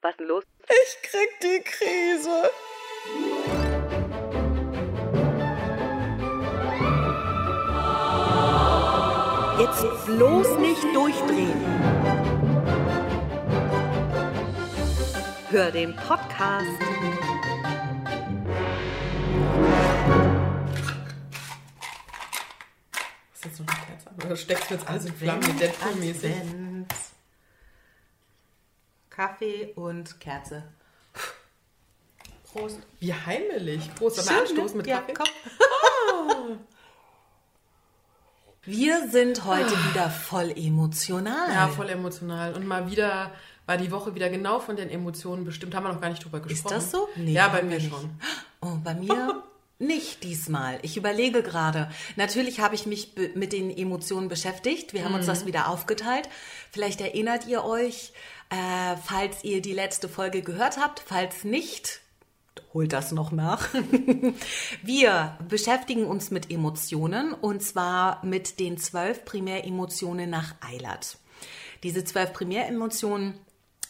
Was ist denn los? Ich krieg die Krise. Jetzt bloß nicht durchdrehen. Hör den Podcast. Ist jetzt noch eine Kerze an? Oder steckst du jetzt alles in Flammen mit Deadpool-mäßig? Kaffee und Kerze. Prost. Wie heimelig. Prost, aber anstoßen ne? mit ja, Kaffee. komm. Wir sind heute wieder voll emotional. Ja, voll emotional. Und mal wieder war die Woche wieder genau von den Emotionen bestimmt. Haben wir noch gar nicht drüber Ist gesprochen. das so? Nee, ja, bei mir schon. Oh, bei mir nicht diesmal. Ich überlege gerade. Natürlich habe ich mich mit den Emotionen beschäftigt. Wir haben uns Mhm. das wieder aufgeteilt. Vielleicht erinnert ihr euch, äh, falls ihr die letzte Folge gehört habt. Falls nicht, holt das noch nach. Wir beschäftigen uns mit Emotionen und zwar mit den zwölf Primäremotionen nach Eilert. Diese zwölf Primäremotionen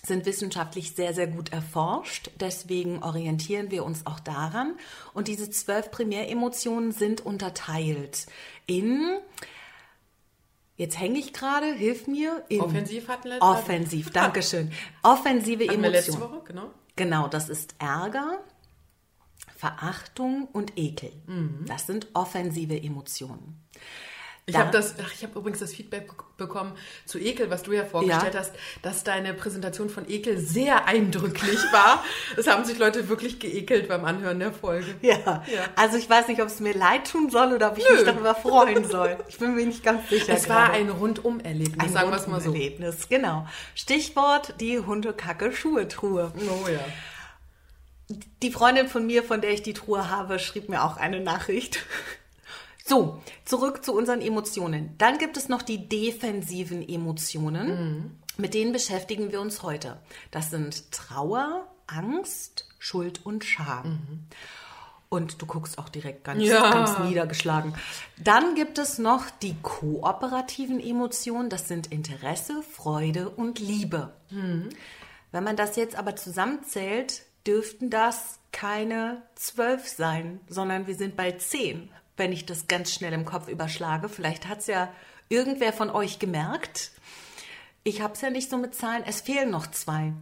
sind wissenschaftlich sehr, sehr gut erforscht. Deswegen orientieren wir uns auch daran. Und diese zwölf Primäremotionen sind unterteilt in, jetzt hänge ich gerade, hilf mir, in Offensiv hatten letzte Offensiv, Dankeschön. Offensive Hatten wir letzte Emotionen. Woche, genau. Genau, das ist Ärger, Verachtung und Ekel. Mhm. Das sind offensive Emotionen. Ich habe das, ach, ich habe übrigens das Feedback bek- bekommen zu Ekel, was du ja vorgestellt Ja. hast, dass deine Präsentation von Ekel sehr eindrücklich war. Es haben sich Leute wirklich geekelt beim Anhören der Folge. Ja. Ja. also ich weiß nicht, ob es mir leid tun soll oder ob ich Nö. mich darüber freuen soll. Ich bin mir nicht ganz sicher. Es war gerade. ein Rundum-Erlebnis, ein sagen wir es mal so. Erlebnis, genau. Stichwort die Hundekacke-Schuhe-Truhe. Oh ja. Die Freundin von mir, von der ich die Truhe habe, schrieb mir auch eine Nachricht. So, zurück zu unseren Emotionen. Dann gibt es noch die defensiven Emotionen. Mit denen beschäftigen wir uns heute. Das sind Trauer, Angst, Schuld und Scham. Und du guckst auch direkt ganz, Ja. ganz niedergeschlagen. Dann gibt es noch die kooperativen Emotionen. Das sind Interesse, Freude und Liebe. Wenn man das jetzt aber zusammenzählt, dürften das keine zwölf sein, sondern wir sind bei zehn, wenn ich das ganz schnell im Kopf überschlage. Vielleicht hat es ja irgendwer von euch gemerkt. Ich habe es ja nicht so mit Zahlen. Es fehlen noch zwei.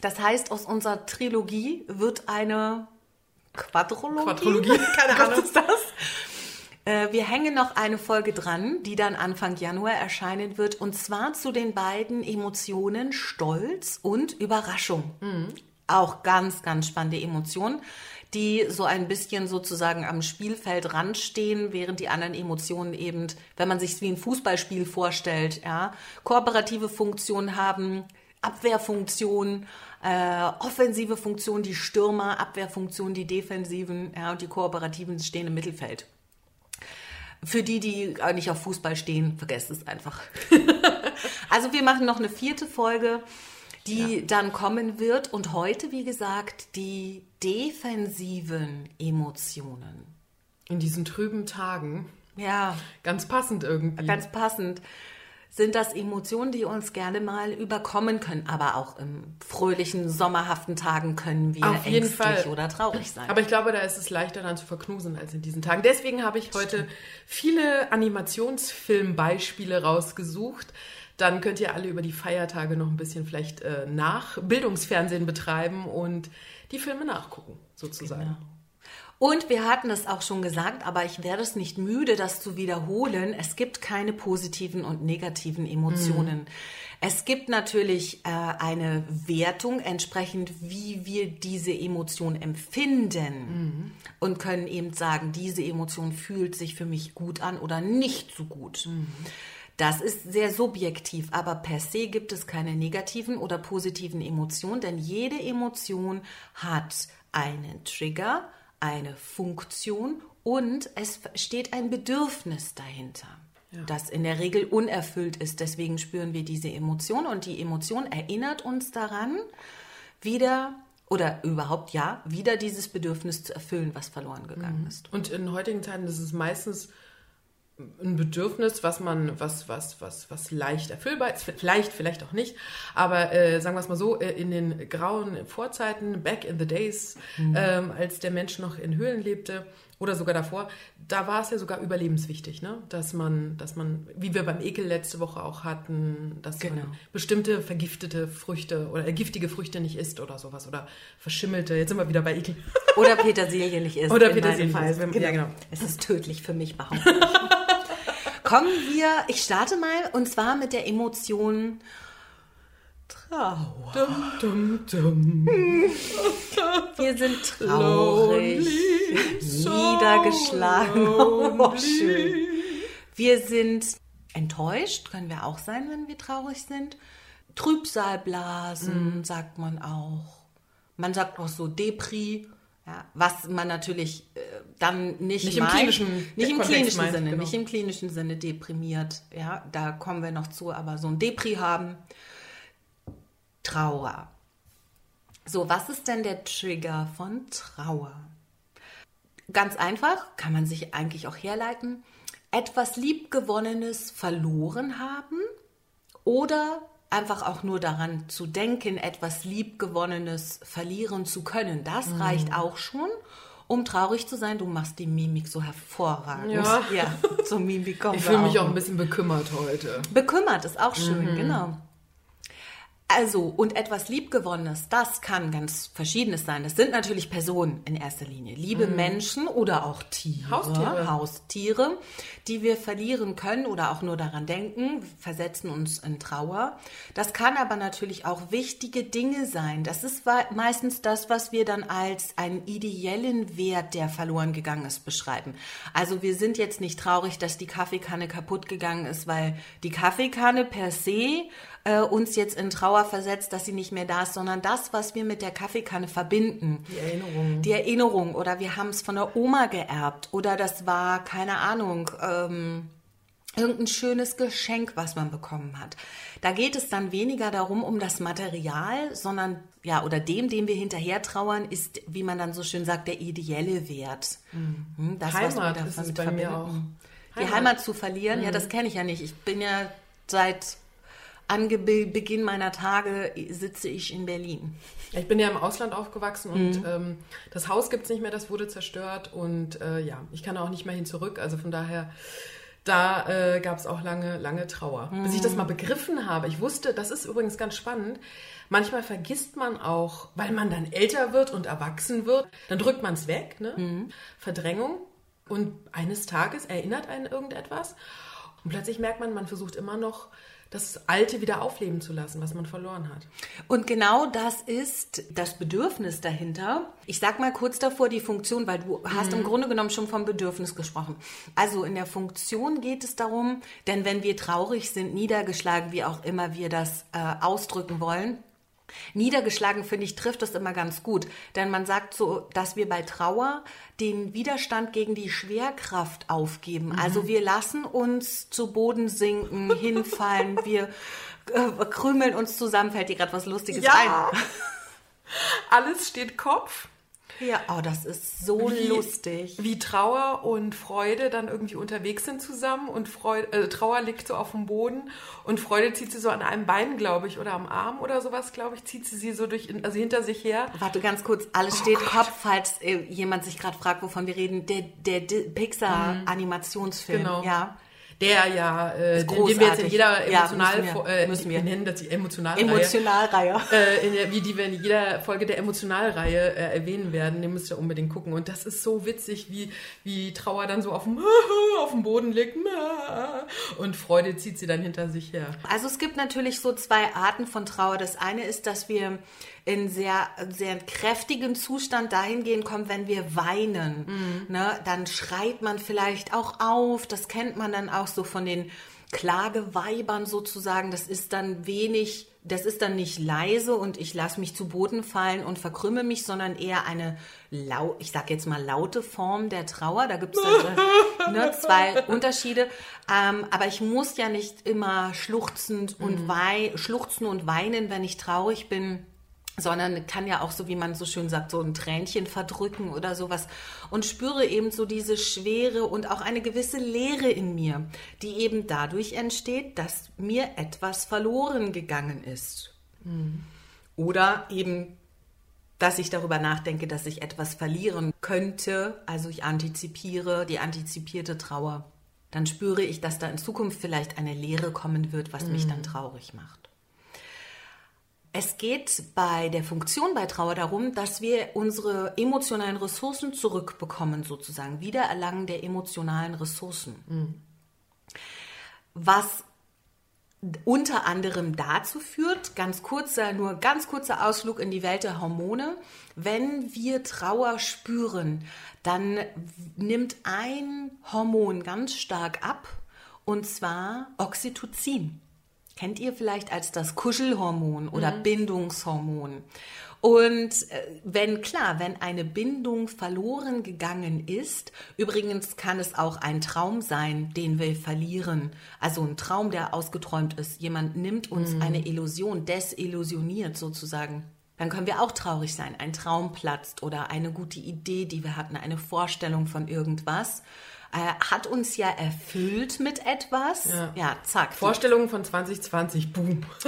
Das heißt, aus unserer Trilogie wird eine Quadrologie. Quadrologie, keine Was Ahnung. ist das? Äh, Wir hängen noch eine Folge dran, die dann Anfang Januar erscheinen wird, und zwar zu den beiden Emotionen Stolz und Überraschung. Auch ganz, ganz spannende Emotionen, die so ein bisschen sozusagen am Spielfeld ranstehen, während die anderen Emotionen eben, wenn man sich wie ein Fußballspiel vorstellt, ja, kooperative Funktionen haben, Abwehrfunktion, äh, offensive Funktion, die Stürmer, Abwehrfunktion, die defensiven, ja, und die kooperativen stehen im Mittelfeld. Für die, die nicht auf Fußball stehen, vergesst es einfach. also wir machen noch eine vierte Folge, die dann kommen wird. Und heute, wie gesagt, die defensiven Emotionen. In diesen trüben Tagen, Ja, ganz passend irgendwie. ganz passend. Sind das Emotionen, die uns gerne mal überkommen können, aber auch im fröhlichen, sommerhaften Tagen können wir Auf jeden ängstlich Fall. oder traurig sein. Aber ich glaube, da ist es leichter dann zu verknusen als in diesen Tagen. Deswegen habe ich heute viele Animationsfilmbeispiele rausgesucht. Dann könnt ihr alle über die Feiertage noch ein bisschen vielleicht äh, nach Bildungsfernsehen betreiben und die Filme nachgucken, sozusagen. Genau. Und wir hatten es auch schon gesagt, aber ich werde es nicht müde, das zu wiederholen. Es gibt keine positiven und negativen Emotionen. Es gibt natürlich äh, eine Wertung entsprechend, wie wir diese Emotion empfinden und können eben sagen, diese Emotion fühlt sich für mich gut an oder nicht so gut. Das ist sehr subjektiv, aber per se gibt es keine negativen oder positiven Emotionen, denn jede Emotion hat einen Trigger, eine Funktion und es steht ein Bedürfnis dahinter, das in der Regel unerfüllt ist. Deswegen spüren wir diese Emotion und die Emotion erinnert uns daran, wieder oder überhaupt ja, wieder dieses Bedürfnis zu erfüllen, was verloren gegangen ist. Und in heutigen Zeiten ist es meistens ein Bedürfnis, was man, was, was, was, was leicht erfüllbar ist, vielleicht, vielleicht auch nicht, aber äh, sagen wir es mal so, äh, in den grauen Vorzeiten, back in the days, mhm. ähm, als der Mensch noch in Höhlen lebte oder sogar davor, da war es ja sogar überlebenswichtig, ne? dass man, dass man, wie wir beim Ekel letzte Woche auch hatten, dass genau. man bestimmte vergiftete Früchte oder äh, giftige Früchte nicht isst oder sowas oder verschimmelte, jetzt sind wir wieder bei Ekel. Oder Petersilie nicht isst. Oder Petersilie. Genau. Ja, genau. Es ist tödlich für mich behauptet. Kommen wir, ich starte mal, und zwar mit der Emotion Trauer. Dum, dum, dum. Wir sind traurig, niedergeschlagen. Oh, schön. Wir sind enttäuscht, können wir auch sein, wenn wir traurig sind. Trübsalblasen, mhm. sagt man auch. Man sagt auch so Depri. Ja, was man natürlich äh, dann nicht, nicht im klinischen, nicht im klinischen meint, Sinne, genau. nicht im klinischen Sinne deprimiert. Ja, da kommen wir noch zu, aber so ein Depri haben, Trauer. So, was ist denn der Trigger von Trauer? Ganz einfach, kann man sich eigentlich auch herleiten, etwas Liebgewonnenes verloren haben oder einfach auch nur daran zu denken, etwas Liebgewonnenes verlieren zu können, das mhm. reicht auch schon, um traurig zu sein. Du machst die Mimik so hervorragend. Ja, ja zur Mimik kommt Ich fühle mich auch ein bisschen bekümmert heute. Bekümmert ist auch schön, mhm. genau. Also, und etwas Liebgewonnenes, das kann ganz Verschiedenes sein. Das sind natürlich Personen in erster Linie. Liebe mhm. Menschen oder auch Tiere, Haustiere. Haustiere, die wir verlieren können oder auch nur daran denken, versetzen uns in Trauer. Das kann aber natürlich auch wichtige Dinge sein. Das ist meistens das, was wir dann als einen ideellen Wert, der verloren gegangen ist, beschreiben. Also wir sind jetzt nicht traurig, dass die Kaffeekanne kaputt gegangen ist, weil die Kaffeekanne per se äh, uns jetzt in Trauer versetzt, dass sie nicht mehr da ist, sondern das, was wir mit der Kaffeekanne verbinden. Die Erinnerung. Die Erinnerung. Oder wir haben es von der Oma geerbt. Oder das war, keine Ahnung, ähm, irgendein schönes Geschenk, was man bekommen hat. Da geht es dann weniger darum, um das Material, sondern ja, oder dem, dem wir hinterher trauern, ist, wie man dann so schön sagt, der ideelle Wert. Mhm. Das, Heimat was wir davon ist es bei verbinden. mir auch. Die Heimat, Heimat zu verlieren, mhm. ja, das kenne ich ja nicht. Ich bin ja seit an Beginn meiner Tage sitze ich in Berlin. Ich bin ja im Ausland aufgewachsen und mhm. ähm, das Haus gibt es nicht mehr, das wurde zerstört und äh, ja, ich kann auch nicht mehr hin zurück. Also von daher, da äh, gab es auch lange, lange Trauer. Mhm. Bis ich das mhm. mal begriffen habe. Ich wusste, das ist übrigens ganz spannend. Manchmal vergisst man auch, weil man dann älter wird und erwachsen wird, dann drückt man es weg, ne? Mhm. Verdrängung. Und eines Tages erinnert einen irgendetwas. Und plötzlich merkt man, man versucht immer noch das Alte wieder aufleben zu lassen, was man verloren hat. Und genau das ist das Bedürfnis dahinter. Ich sag mal kurz davor die Funktion, weil du hast mhm. im Grunde genommen schon vom Bedürfnis gesprochen. Also in der Funktion geht es darum, denn wenn wir traurig sind, niedergeschlagen, wie auch immer wir das äh, ausdrücken wollen, Niedergeschlagen, finde ich, trifft das immer ganz gut. Denn man sagt so, dass wir bei Trauer den Widerstand gegen die Schwerkraft aufgeben. Mhm. Also wir lassen uns zu Boden sinken, hinfallen, wir äh, krümeln uns zusammen. Fällt dir gerade was Lustiges ja. ein? Alles steht Kopf. Ja, oh, das ist so wie, lustig. Wie Trauer und Freude dann irgendwie unterwegs sind zusammen und Freude, äh, Trauer liegt so auf dem Boden und Freude zieht sie so an einem Bein, glaube ich, oder am Arm oder sowas, glaube ich, zieht sie sie so durch, also hinter sich her. Warte ganz kurz, alles oh steht Gott. Kopf, falls äh, jemand sich gerade fragt, wovon wir reden. Der, der, der Pixar-Animationsfilm, genau. ja der ja, äh, den, wir jetzt in jeder emotional, ja, müssen wir, äh, müssen wir. nennen das die Emotionalreihe. Emotionalreihe. Äh, in der, wie die wir in jeder Folge der Emotionalreihe äh, erwähnen werden, den müsst ihr unbedingt gucken. Und das ist so witzig, wie, wie Trauer dann so auf dem, auf dem Boden liegt und Freude zieht sie dann hinter sich her. Also es gibt natürlich so zwei Arten von Trauer. Das eine ist, dass wir in sehr, sehr kräftigen Zustand dahingehend kommen, wenn wir weinen. Mhm. Ne? Dann schreit man vielleicht auch auf. Das kennt man dann auch so von den Klageweibern sozusagen. Das ist dann wenig, das ist dann nicht leise und ich lasse mich zu Boden fallen und verkrümme mich, sondern eher eine, lau ich sag jetzt mal laute Form der Trauer. Da gibt es ne, zwei Unterschiede. Ähm, aber ich muss ja nicht immer schluchzend und mhm. schluchzen und weinen, wenn ich traurig bin sondern kann ja auch so, wie man so schön sagt, so ein Tränchen verdrücken oder sowas und spüre eben so diese Schwere und auch eine gewisse Leere in mir, die eben dadurch entsteht, dass mir etwas verloren gegangen ist. Mhm. Oder eben, dass ich darüber nachdenke, dass ich etwas verlieren könnte, also ich antizipiere die antizipierte Trauer. Dann spüre ich, dass da in Zukunft vielleicht eine Leere kommen wird, was mhm. mich dann traurig macht. Es geht bei der Funktion bei Trauer darum, dass wir unsere emotionalen Ressourcen zurückbekommen, sozusagen, Wiedererlangen der emotionalen Ressourcen. Mhm. Was unter anderem dazu führt, ganz kurzer, nur ganz kurzer Ausflug in die Welt der Hormone, wenn wir Trauer spüren, dann nimmt ein Hormon ganz stark ab, und zwar Oxytocin kennt ihr vielleicht als das Kuschelhormon oder mhm. Bindungshormon. Und äh, wenn klar, wenn eine Bindung verloren gegangen ist, übrigens kann es auch ein Traum sein, den wir verlieren. Also ein Traum, der ausgeträumt ist. Jemand nimmt uns mhm. eine Illusion, desillusioniert sozusagen. Dann können wir auch traurig sein. Ein Traum platzt oder eine gute Idee, die wir hatten, eine Vorstellung von irgendwas äh, hat uns ja erfüllt mit etwas. Ja, ja zack. Vorstellungen von 2020, boom.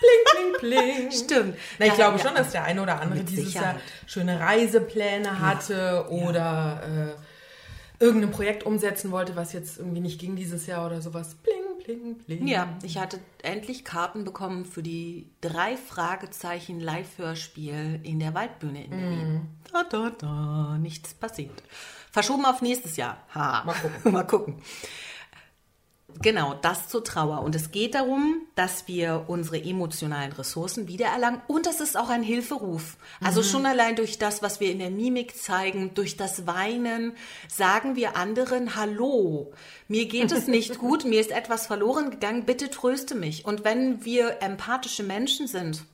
bling, bling, bling. Stimmt. Na, ich ja, glaube ja. schon, dass der eine oder andere dieses Jahr schöne Reisepläne hatte oder äh, irgendein Projekt umsetzen wollte, was jetzt irgendwie nicht ging dieses Jahr oder sowas. Bling, bling, bling. Ja, ich hatte endlich Karten bekommen für die drei Fragezeichen Live-Hörspiel in der Waldbühne in Berlin. Mm. Da, da, da, nichts passiert. Verschoben auf nächstes Jahr. Ha. Mal gucken. Mal gucken. Genau, das zur Trauer. Und es geht darum, dass wir unsere emotionalen Ressourcen wiedererlangen. Und das ist auch ein Hilferuf. Also mhm. schon allein durch das, was wir in der Mimik zeigen, durch das Weinen, sagen wir anderen, hallo, mir geht es nicht gut, mir ist etwas verloren gegangen, bitte tröste mich. Und wenn wir empathische Menschen sind,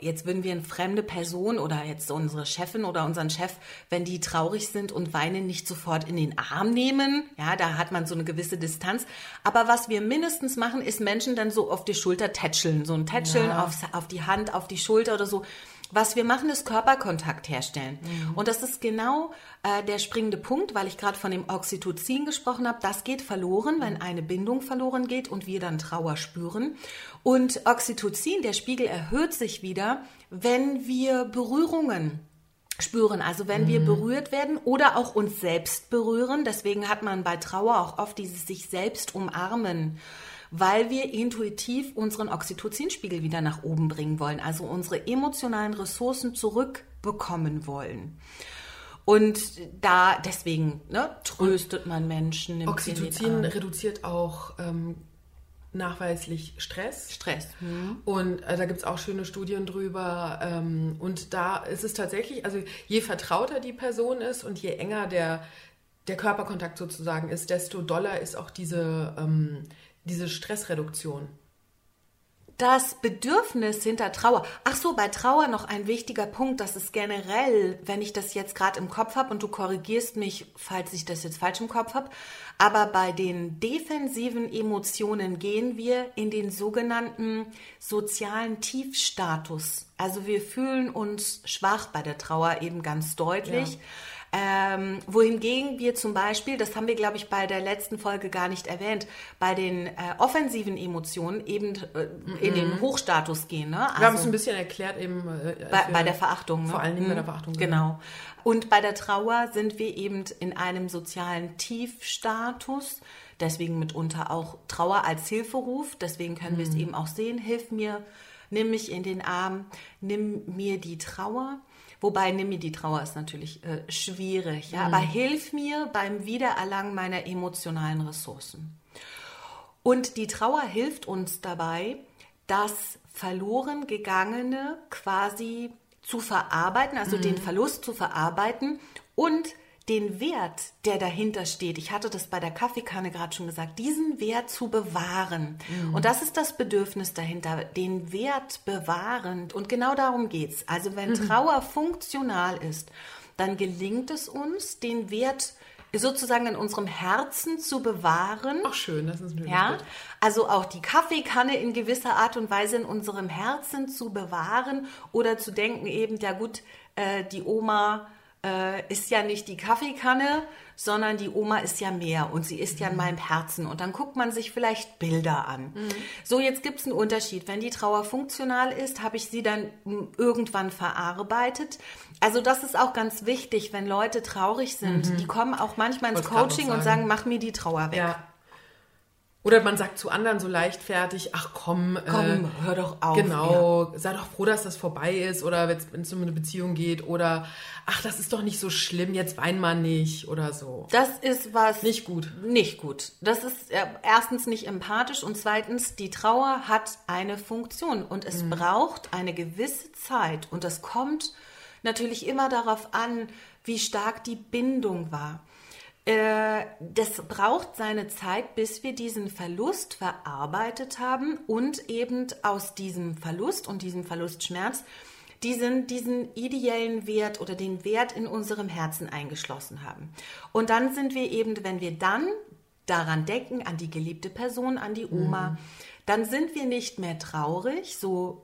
Jetzt würden wir eine fremde Person oder jetzt unsere Chefin oder unseren Chef, wenn die traurig sind und weinen, nicht sofort in den Arm nehmen. Ja, da hat man so eine gewisse Distanz. Aber was wir mindestens machen, ist Menschen dann so auf die Schulter tätscheln. So ein Tätscheln ja. auf, auf die Hand, auf die Schulter oder so. Was wir machen, ist Körperkontakt herstellen. Mhm. Und das ist genau äh, der springende Punkt, weil ich gerade von dem Oxytocin gesprochen habe. Das geht verloren, wenn eine Bindung verloren geht und wir dann Trauer spüren. Und Oxytocin, der Spiegel erhöht sich wieder, wenn wir Berührungen spüren. Also wenn mhm. wir berührt werden oder auch uns selbst berühren. Deswegen hat man bei Trauer auch oft dieses sich selbst umarmen weil wir intuitiv unseren Oxytocinspiegel wieder nach oben bringen wollen, also unsere emotionalen Ressourcen zurückbekommen wollen. Und da deswegen ne, tröstet man Menschen. Oxytocin reduziert auch ähm, nachweislich Stress. Stress. Mhm. Und äh, da gibt es auch schöne Studien drüber. Ähm, und da ist es tatsächlich, also je vertrauter die Person ist und je enger der, der Körperkontakt sozusagen ist, desto doller ist auch diese ähm, diese Stressreduktion? Das Bedürfnis hinter Trauer. Ach so, bei Trauer noch ein wichtiger Punkt, das ist generell, wenn ich das jetzt gerade im Kopf habe und du korrigierst mich, falls ich das jetzt falsch im Kopf habe, aber bei den defensiven Emotionen gehen wir in den sogenannten sozialen Tiefstatus. Also wir fühlen uns schwach bei der Trauer eben ganz deutlich. Ja. Ähm, wohingegen wir zum Beispiel, das haben wir, glaube ich, bei der letzten Folge gar nicht erwähnt, bei den äh, offensiven Emotionen eben äh, mhm. in den Hochstatus gehen. Ne? Also, wir haben es ein bisschen erklärt eben. Äh, bei, bei, der Verachtung. Ne? Vor allen Dingen mhm. bei der Verachtung. Genau. Und bei der Trauer sind wir eben in einem sozialen Tiefstatus. Deswegen mitunter auch Trauer als Hilferuf. Deswegen können mhm. wir es eben auch sehen. Hilf mir, nimm mich in den Arm, nimm mir die Trauer. Wobei nimm mir die Trauer ist natürlich äh, schwierig, ja, mhm. aber hilf mir beim Wiedererlangen meiner emotionalen Ressourcen. Und die Trauer hilft uns dabei, das verloren gegangene quasi zu verarbeiten, also mhm. den Verlust zu verarbeiten und den Wert, der dahinter steht, ich hatte das bei der Kaffeekanne gerade schon gesagt, diesen Wert zu bewahren. Mhm. Und das ist das Bedürfnis dahinter, den Wert bewahrend. Und genau darum geht's. Also wenn mhm. Trauer funktional ist, dann gelingt es uns, den Wert sozusagen in unserem Herzen zu bewahren. Ach schön, das ist mir Ja, gut. also auch die Kaffeekanne in gewisser Art und Weise in unserem Herzen zu bewahren oder zu denken eben, ja gut, äh, die Oma äh, ist ja nicht die Kaffeekanne, sondern die Oma ist ja mehr und sie ist ja in meinem Herzen. Und dann guckt man sich vielleicht Bilder an. So, jetzt gibt es einen Unterschied. Wenn die Trauer funktional ist, habe ich sie dann m, irgendwann verarbeitet. Also das ist auch ganz wichtig, wenn Leute traurig sind. Die kommen auch manchmal ins Coaching und sagen. sagen, mach mir die Trauer weg. Ja. Oder man sagt zu anderen so leichtfertig, ach komm, Komm, äh, hör doch auf. Genau, sei doch froh, dass das vorbei ist oder wenn es um eine Beziehung geht oder ach, das ist doch nicht so schlimm, jetzt wein mal nicht oder so. Das ist was Nicht gut. Nicht gut. Das ist äh, erstens nicht empathisch und zweitens, die Trauer hat eine Funktion und es braucht eine gewisse Zeit und das kommt natürlich immer darauf an, wie stark die Bindung war. Äh, Das braucht seine Zeit, bis wir diesen Verlust verarbeitet haben und eben aus diesem Verlust und diesem Verlustschmerz diesen, diesen ideellen Wert oder den Wert in unserem Herzen eingeschlossen haben. Und dann sind wir eben, wenn wir dann daran denken, an die geliebte Person, an die Oma, dann sind wir nicht mehr traurig, so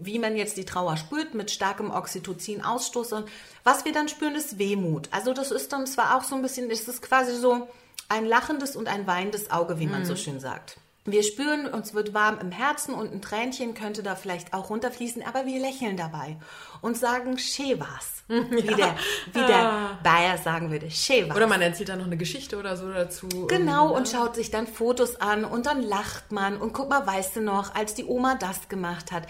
wie man jetzt die Trauer spürt, mit starkem Oxytocin-Ausstoß. Und was wir dann spüren, ist Wehmut. Also das ist dann zwar auch so ein bisschen, es ist quasi so ein lachendes und ein weinendes Auge, wie man so schön sagt. Wir spüren, uns wird warm im Herzen und ein Tränchen könnte da vielleicht auch runterfließen, aber wir lächeln dabei und sagen, schee was. Wie, der, wie der Bayer sagen würde, schee was. Oder man erzählt dann noch eine Geschichte oder so dazu. Genau, irgendwie, und schaut sich dann Fotos an und dann lacht man und guck mal, weißt du noch, als die Oma das gemacht hat.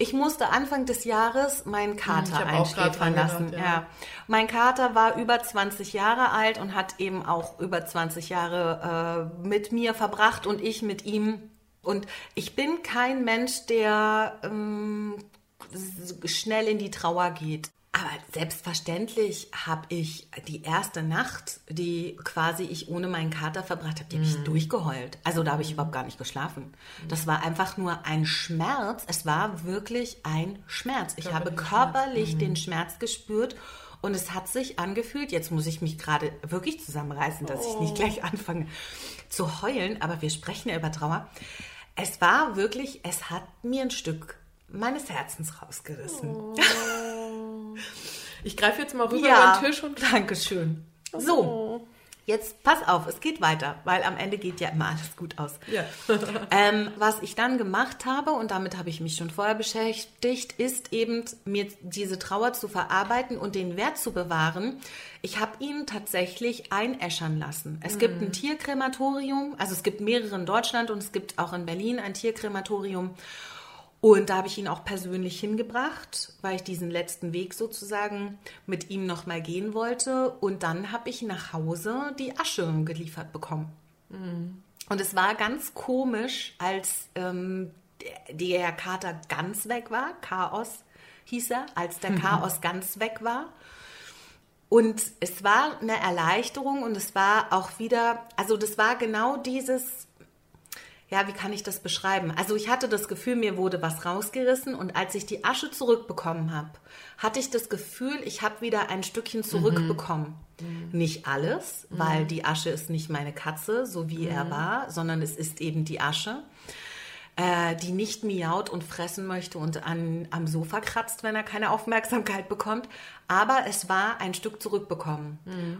Ich musste Anfang des Jahres meinen Kater Hm, grad einschläfern lassen. gedacht, ja. ja. Mein Kater war über 20 Jahre alt und hat eben auch über 20 Jahre äh, mit mir verbracht und ich mit ihm. Und ich bin kein Mensch, der ähm, schnell in die Trauer geht. Aber selbstverständlich habe ich die erste Nacht, die quasi ich ohne meinen Kater verbracht habe, die habe ich durchgeheult. Also da habe ich überhaupt gar nicht geschlafen. Das war einfach nur ein Schmerz. Es war wirklich ein Schmerz. Ich habe körperlich den Schmerz gespürt und es hat sich angefühlt, jetzt muss ich mich gerade wirklich zusammenreißen, dass ich nicht gleich anfange zu heulen, aber wir sprechen ja über Trauer. Es war wirklich, es hat mir ein Stück meines Herzens rausgerissen. Ich greife jetzt mal rüber über den Tisch und Dankeschön. So, jetzt pass auf, es geht weiter, weil am Ende geht ja immer alles gut aus. Ja. ähm, was ich dann gemacht habe, und damit habe ich mich schon vorher beschäftigt, ist eben mir diese Trauer zu verarbeiten und den Wert zu bewahren. Ich habe ihn tatsächlich einäschern lassen. Es gibt ein Tierkrematorium, also es gibt mehrere in Deutschland und es gibt auch in Berlin ein Tierkrematorium. Und da habe ich ihn auch persönlich hingebracht, weil ich diesen letzten Weg sozusagen mit ihm nochmal gehen wollte. Und dann habe ich nach Hause die Asche geliefert bekommen. Und es war ganz komisch, als ähm, der, der Kater ganz weg war, Chaos hieß er, als der Chaos ganz weg war. Und es war eine Erleichterung und es war auch wieder, also das war genau dieses, ja, wie kann ich das beschreiben? Also ich hatte das Gefühl, mir wurde was rausgerissen und als ich die Asche zurückbekommen habe, hatte ich das Gefühl, ich habe wieder ein Stückchen zurückbekommen. Nicht alles, weil die Asche ist nicht meine Katze, so wie er war, sondern es ist eben die Asche, äh, die nicht miaut und fressen möchte und an, am Sofa kratzt, wenn er keine Aufmerksamkeit bekommt. Aber es war ein Stück zurückbekommen.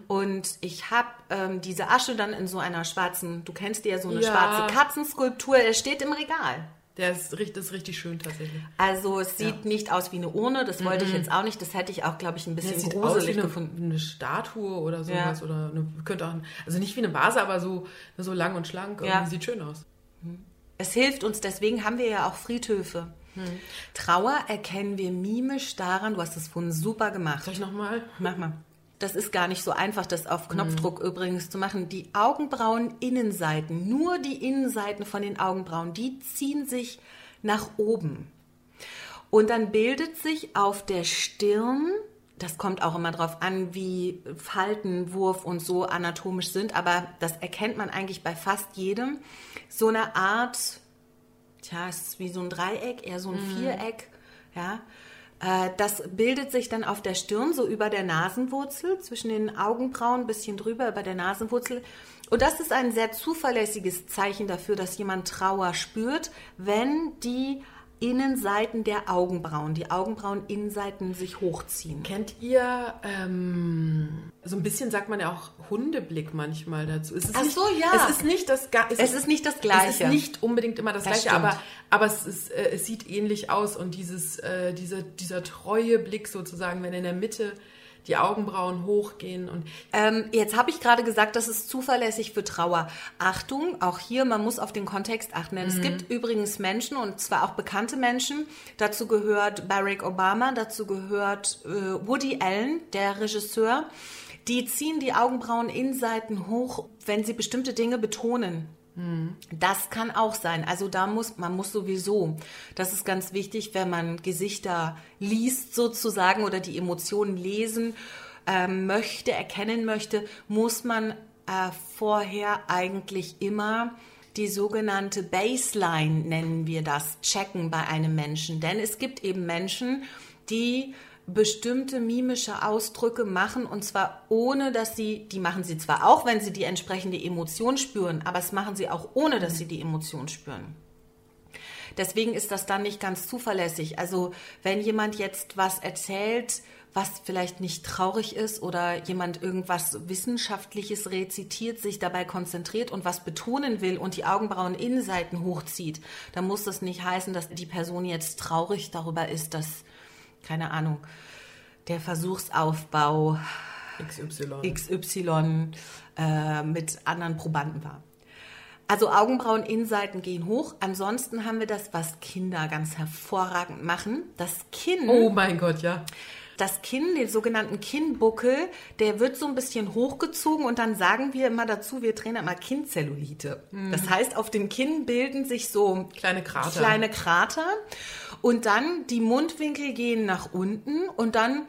Und ich habe ähm, diese Asche dann in so einer schwarzen, du kennst die ja, so eine Ja. schwarze Katzenskulptur, er steht im Regal. Der ist ist richtig schön tatsächlich. Also es sieht nicht aus wie eine Urne, das wollte ich jetzt auch nicht. Das hätte ich auch, glaube ich, ein bisschen Das sieht aus wie gruselig eine, gefunden. eine Statue oder sowas. Ja. Oder eine, könnte auch, also nicht wie eine Vase, aber so, so lang und schlank. Ja. Sieht schön aus. Es hilft uns, deswegen haben wir ja auch Friedhöfe. Trauer erkennen wir mimisch daran, du hast es vorhin super gemacht. Soll ich nochmal? Mach mal. Das ist gar nicht so einfach, das auf Knopfdruck übrigens zu machen. Die Augenbrauen-Innenseiten, nur die Innenseiten von den Augenbrauen, die ziehen sich nach oben. Und dann bildet sich auf der Stirn, das kommt auch immer darauf an, wie Falten, Wurf und so anatomisch sind, aber das erkennt man eigentlich bei fast jedem, so eine Art, tja, es ist wie so ein Dreieck, eher so ein Viereck, ja, Äh, das bildet sich dann auf der Stirn, so über der Nasenwurzel, zwischen den Augenbrauen, ein bisschen drüber über der Nasenwurzel. Und das ist ein sehr zuverlässiges Zeichen dafür, dass jemand Trauer spürt, wenn die Innenseiten der Augenbrauen, die Augenbrauen-Innenseiten sich hochziehen. Kennt ihr, ähm, so ein bisschen sagt man ja auch Hundeblick manchmal dazu. Es ist Ach nicht, so, ja. Es ist nicht das, Ga- Es ist nicht das Gleiche. Es ist nicht unbedingt immer das, Das Gleiche, stimmt. aber, aber es, ist, äh, es sieht ähnlich aus und dieses, äh, dieser, dieser treue Blick sozusagen, wenn in der Mitte die Augenbrauen hochgehen und Ähm, jetzt habe ich gerade gesagt, das ist zuverlässig für Trauer. Achtung, auch hier, man muss auf den Kontext achten. Denn es gibt übrigens Menschen, und zwar auch bekannte Menschen, dazu gehört Barack Obama, dazu gehört äh, Woody Allen, der Regisseur, die ziehen die Augenbrauen-Innenseiten hoch, wenn sie bestimmte Dinge betonen. Das kann auch sein. Also da muss man muss sowieso. Das ist ganz wichtig, wenn man Gesichter liest sozusagen oder die Emotionen lesen ähm, möchte, erkennen möchte, muss man äh, vorher eigentlich immer die sogenannte Baseline nennen wir das checken bei einem Menschen, denn es gibt eben Menschen, die bestimmte mimische Ausdrücke machen und zwar ohne, dass sie, die machen sie zwar auch, wenn sie die entsprechende Emotion spüren, aber es machen sie auch ohne, dass sie die Emotion spüren. Deswegen ist das dann nicht ganz zuverlässig. Also wenn jemand jetzt was erzählt, was vielleicht nicht traurig ist oder jemand irgendwas Wissenschaftliches rezitiert, sich dabei konzentriert und was betonen will und die Augenbrauen Innenseiten hochzieht, dann muss das nicht heißen, dass die Person jetzt traurig darüber ist, dass, keine Ahnung, der Versuchsaufbau XY. XY äh, mit anderen Probanden war. Also Augenbrauen Innenseiten gehen hoch. Ansonsten haben wir das, was Kinder ganz hervorragend machen. Das Kinn, Oh mein Gott, ja. Das Kinn, den sogenannten Kinnbuckel, der wird so ein bisschen hochgezogen und dann sagen wir immer dazu, wir trainieren immer Kinnzellulite. Das heißt, auf dem Kinn bilden sich so Kleine Krater. kleine Krater und dann die Mundwinkel gehen nach unten und dann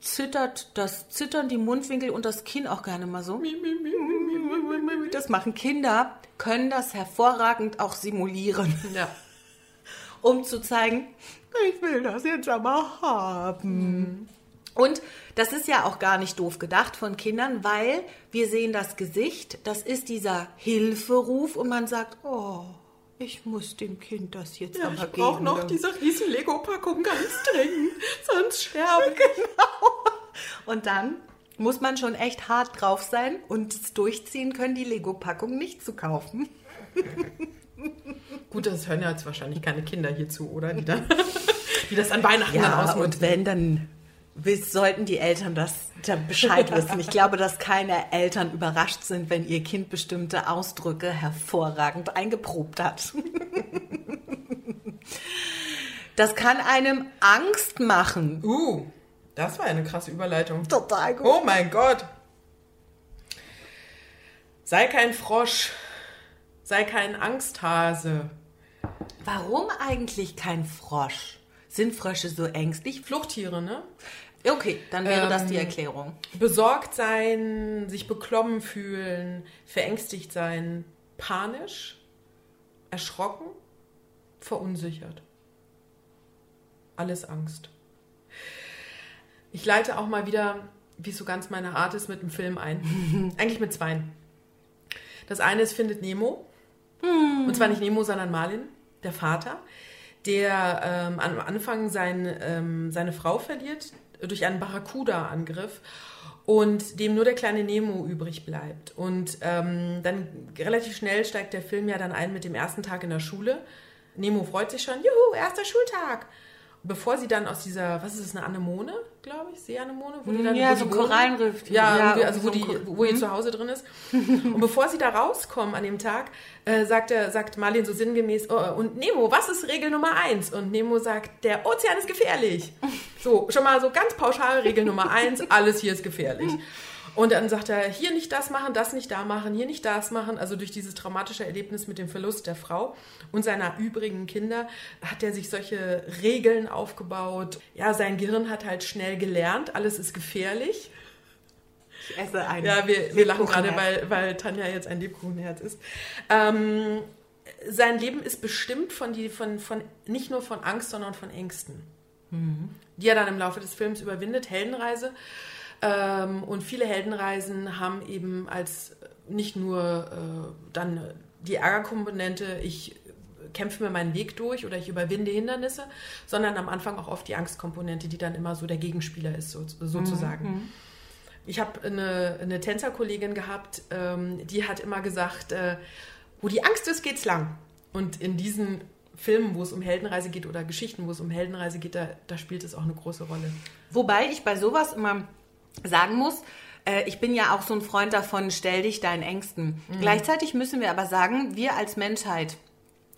zittert das zittern die Mundwinkel und das Kinn auch gerne mal so. Das machen Kinder, können das hervorragend auch simulieren, Ja. Um zu zeigen, ich will das jetzt aber haben. Und das ist ja auch gar nicht doof gedacht von Kindern, weil wir sehen das Gesicht, das ist dieser Hilferuf und man sagt, oh, ich muss dem Kind das jetzt Ja, aber ich geben. brauche noch diese riesen Lego-Packung ganz dringend, sonst sterbe ich. Und dann muss man schon echt hart drauf sein und es durchziehen können, die Lego-Packung nicht zu kaufen. Gut, das hören ja jetzt wahrscheinlich keine Kinder hierzu, oder? Die, dann, die das an Weihnachten dann ausnutzen. und wenn, dann sollten die Eltern das Bescheid wissen. Ich glaube, dass keine Eltern überrascht sind, wenn ihr Kind bestimmte Ausdrücke hervorragend eingeprobt hat. Das kann einem Angst machen. Uh, das war eine krasse Überleitung. Total gut. Oh mein Gott. Sei kein Frosch. Sei kein Angsthase. Warum eigentlich kein Frosch? Sind Frösche so ängstlich? Fluchttiere, ne? Okay, dann wäre das die Ähm, Erklärung. Besorgt sein, sich beklommen fühlen, verängstigt sein, panisch, erschrocken, verunsichert. Alles Angst. Ich leite auch mal wieder, wie es so ganz meine Art ist, mit dem Film ein. Eigentlich mit zweien. Das eine ist Findet Nemo. Und zwar nicht Nemo, sondern Marlin, der Vater, der ähm, am Anfang sein, ähm, seine Frau verliert durch einen Barracuda-Angriff und dem nur der kleine Nemo übrig bleibt. Und ähm, dann relativ schnell steigt der Film ja dann ein mit dem ersten Tag in der Schule. Nemo freut sich schon, juhu, erster Schultag. Bevor sie dann aus dieser, was ist es, eine Anemone, glaube ich, Seeanemone? Wo die dann, Ja, wo so die? Korallenriff. Ja, Ja, also wo, so ein die, Mhm. wo ihr zu Hause drin ist. Und bevor sie da rauskommen an dem Tag, äh, sagt, er, sagt Marlin so sinngemäß, oh, und Nemo, was ist Regel Nummer eins? Und Nemo sagt, der Ozean ist gefährlich. So, schon mal so ganz pauschal, Regel Nummer eins, alles hier ist gefährlich. Und dann sagt er, hier nicht das machen, das nicht da machen, hier nicht das machen. Also durch dieses traumatische Erlebnis mit dem Verlust der Frau und seiner übrigen Kinder hat er sich solche Regeln aufgebaut. Ja, sein Gehirn hat halt schnell gelernt, alles ist gefährlich. Ich esse einen. Ja, wir, wir lachen gerade, weil, weil Tanja jetzt ein Lebkuchenherz ist. Ähm, sein Leben ist bestimmt von, die, von, von nicht nur von Angst, sondern von Ängsten. mhm. die er dann im Laufe des Films überwindet, Heldenreise. Ähm, und viele Heldenreisen haben eben als nicht nur äh, dann die Ärgerkomponente, ich kämpfe mir meinen Weg durch oder ich überwinde Hindernisse, sondern am Anfang auch oft die Angstkomponente, die dann immer so der Gegenspieler ist, so, sozusagen. Mhm. Ich habe eine, eine Tänzerkollegin gehabt, ähm, die hat immer gesagt, äh, wo die Angst ist, geht's lang. Und in diesen Filmen, wo es um Heldenreise geht oder Geschichten, wo es um Heldenreise geht, da, da spielt es auch eine große Rolle. Wobei ich bei sowas immer sagen muss, äh, ich bin ja auch so ein Freund davon, stell dich deinen Ängsten. Mhm. Gleichzeitig müssen wir aber sagen, wir als Menschheit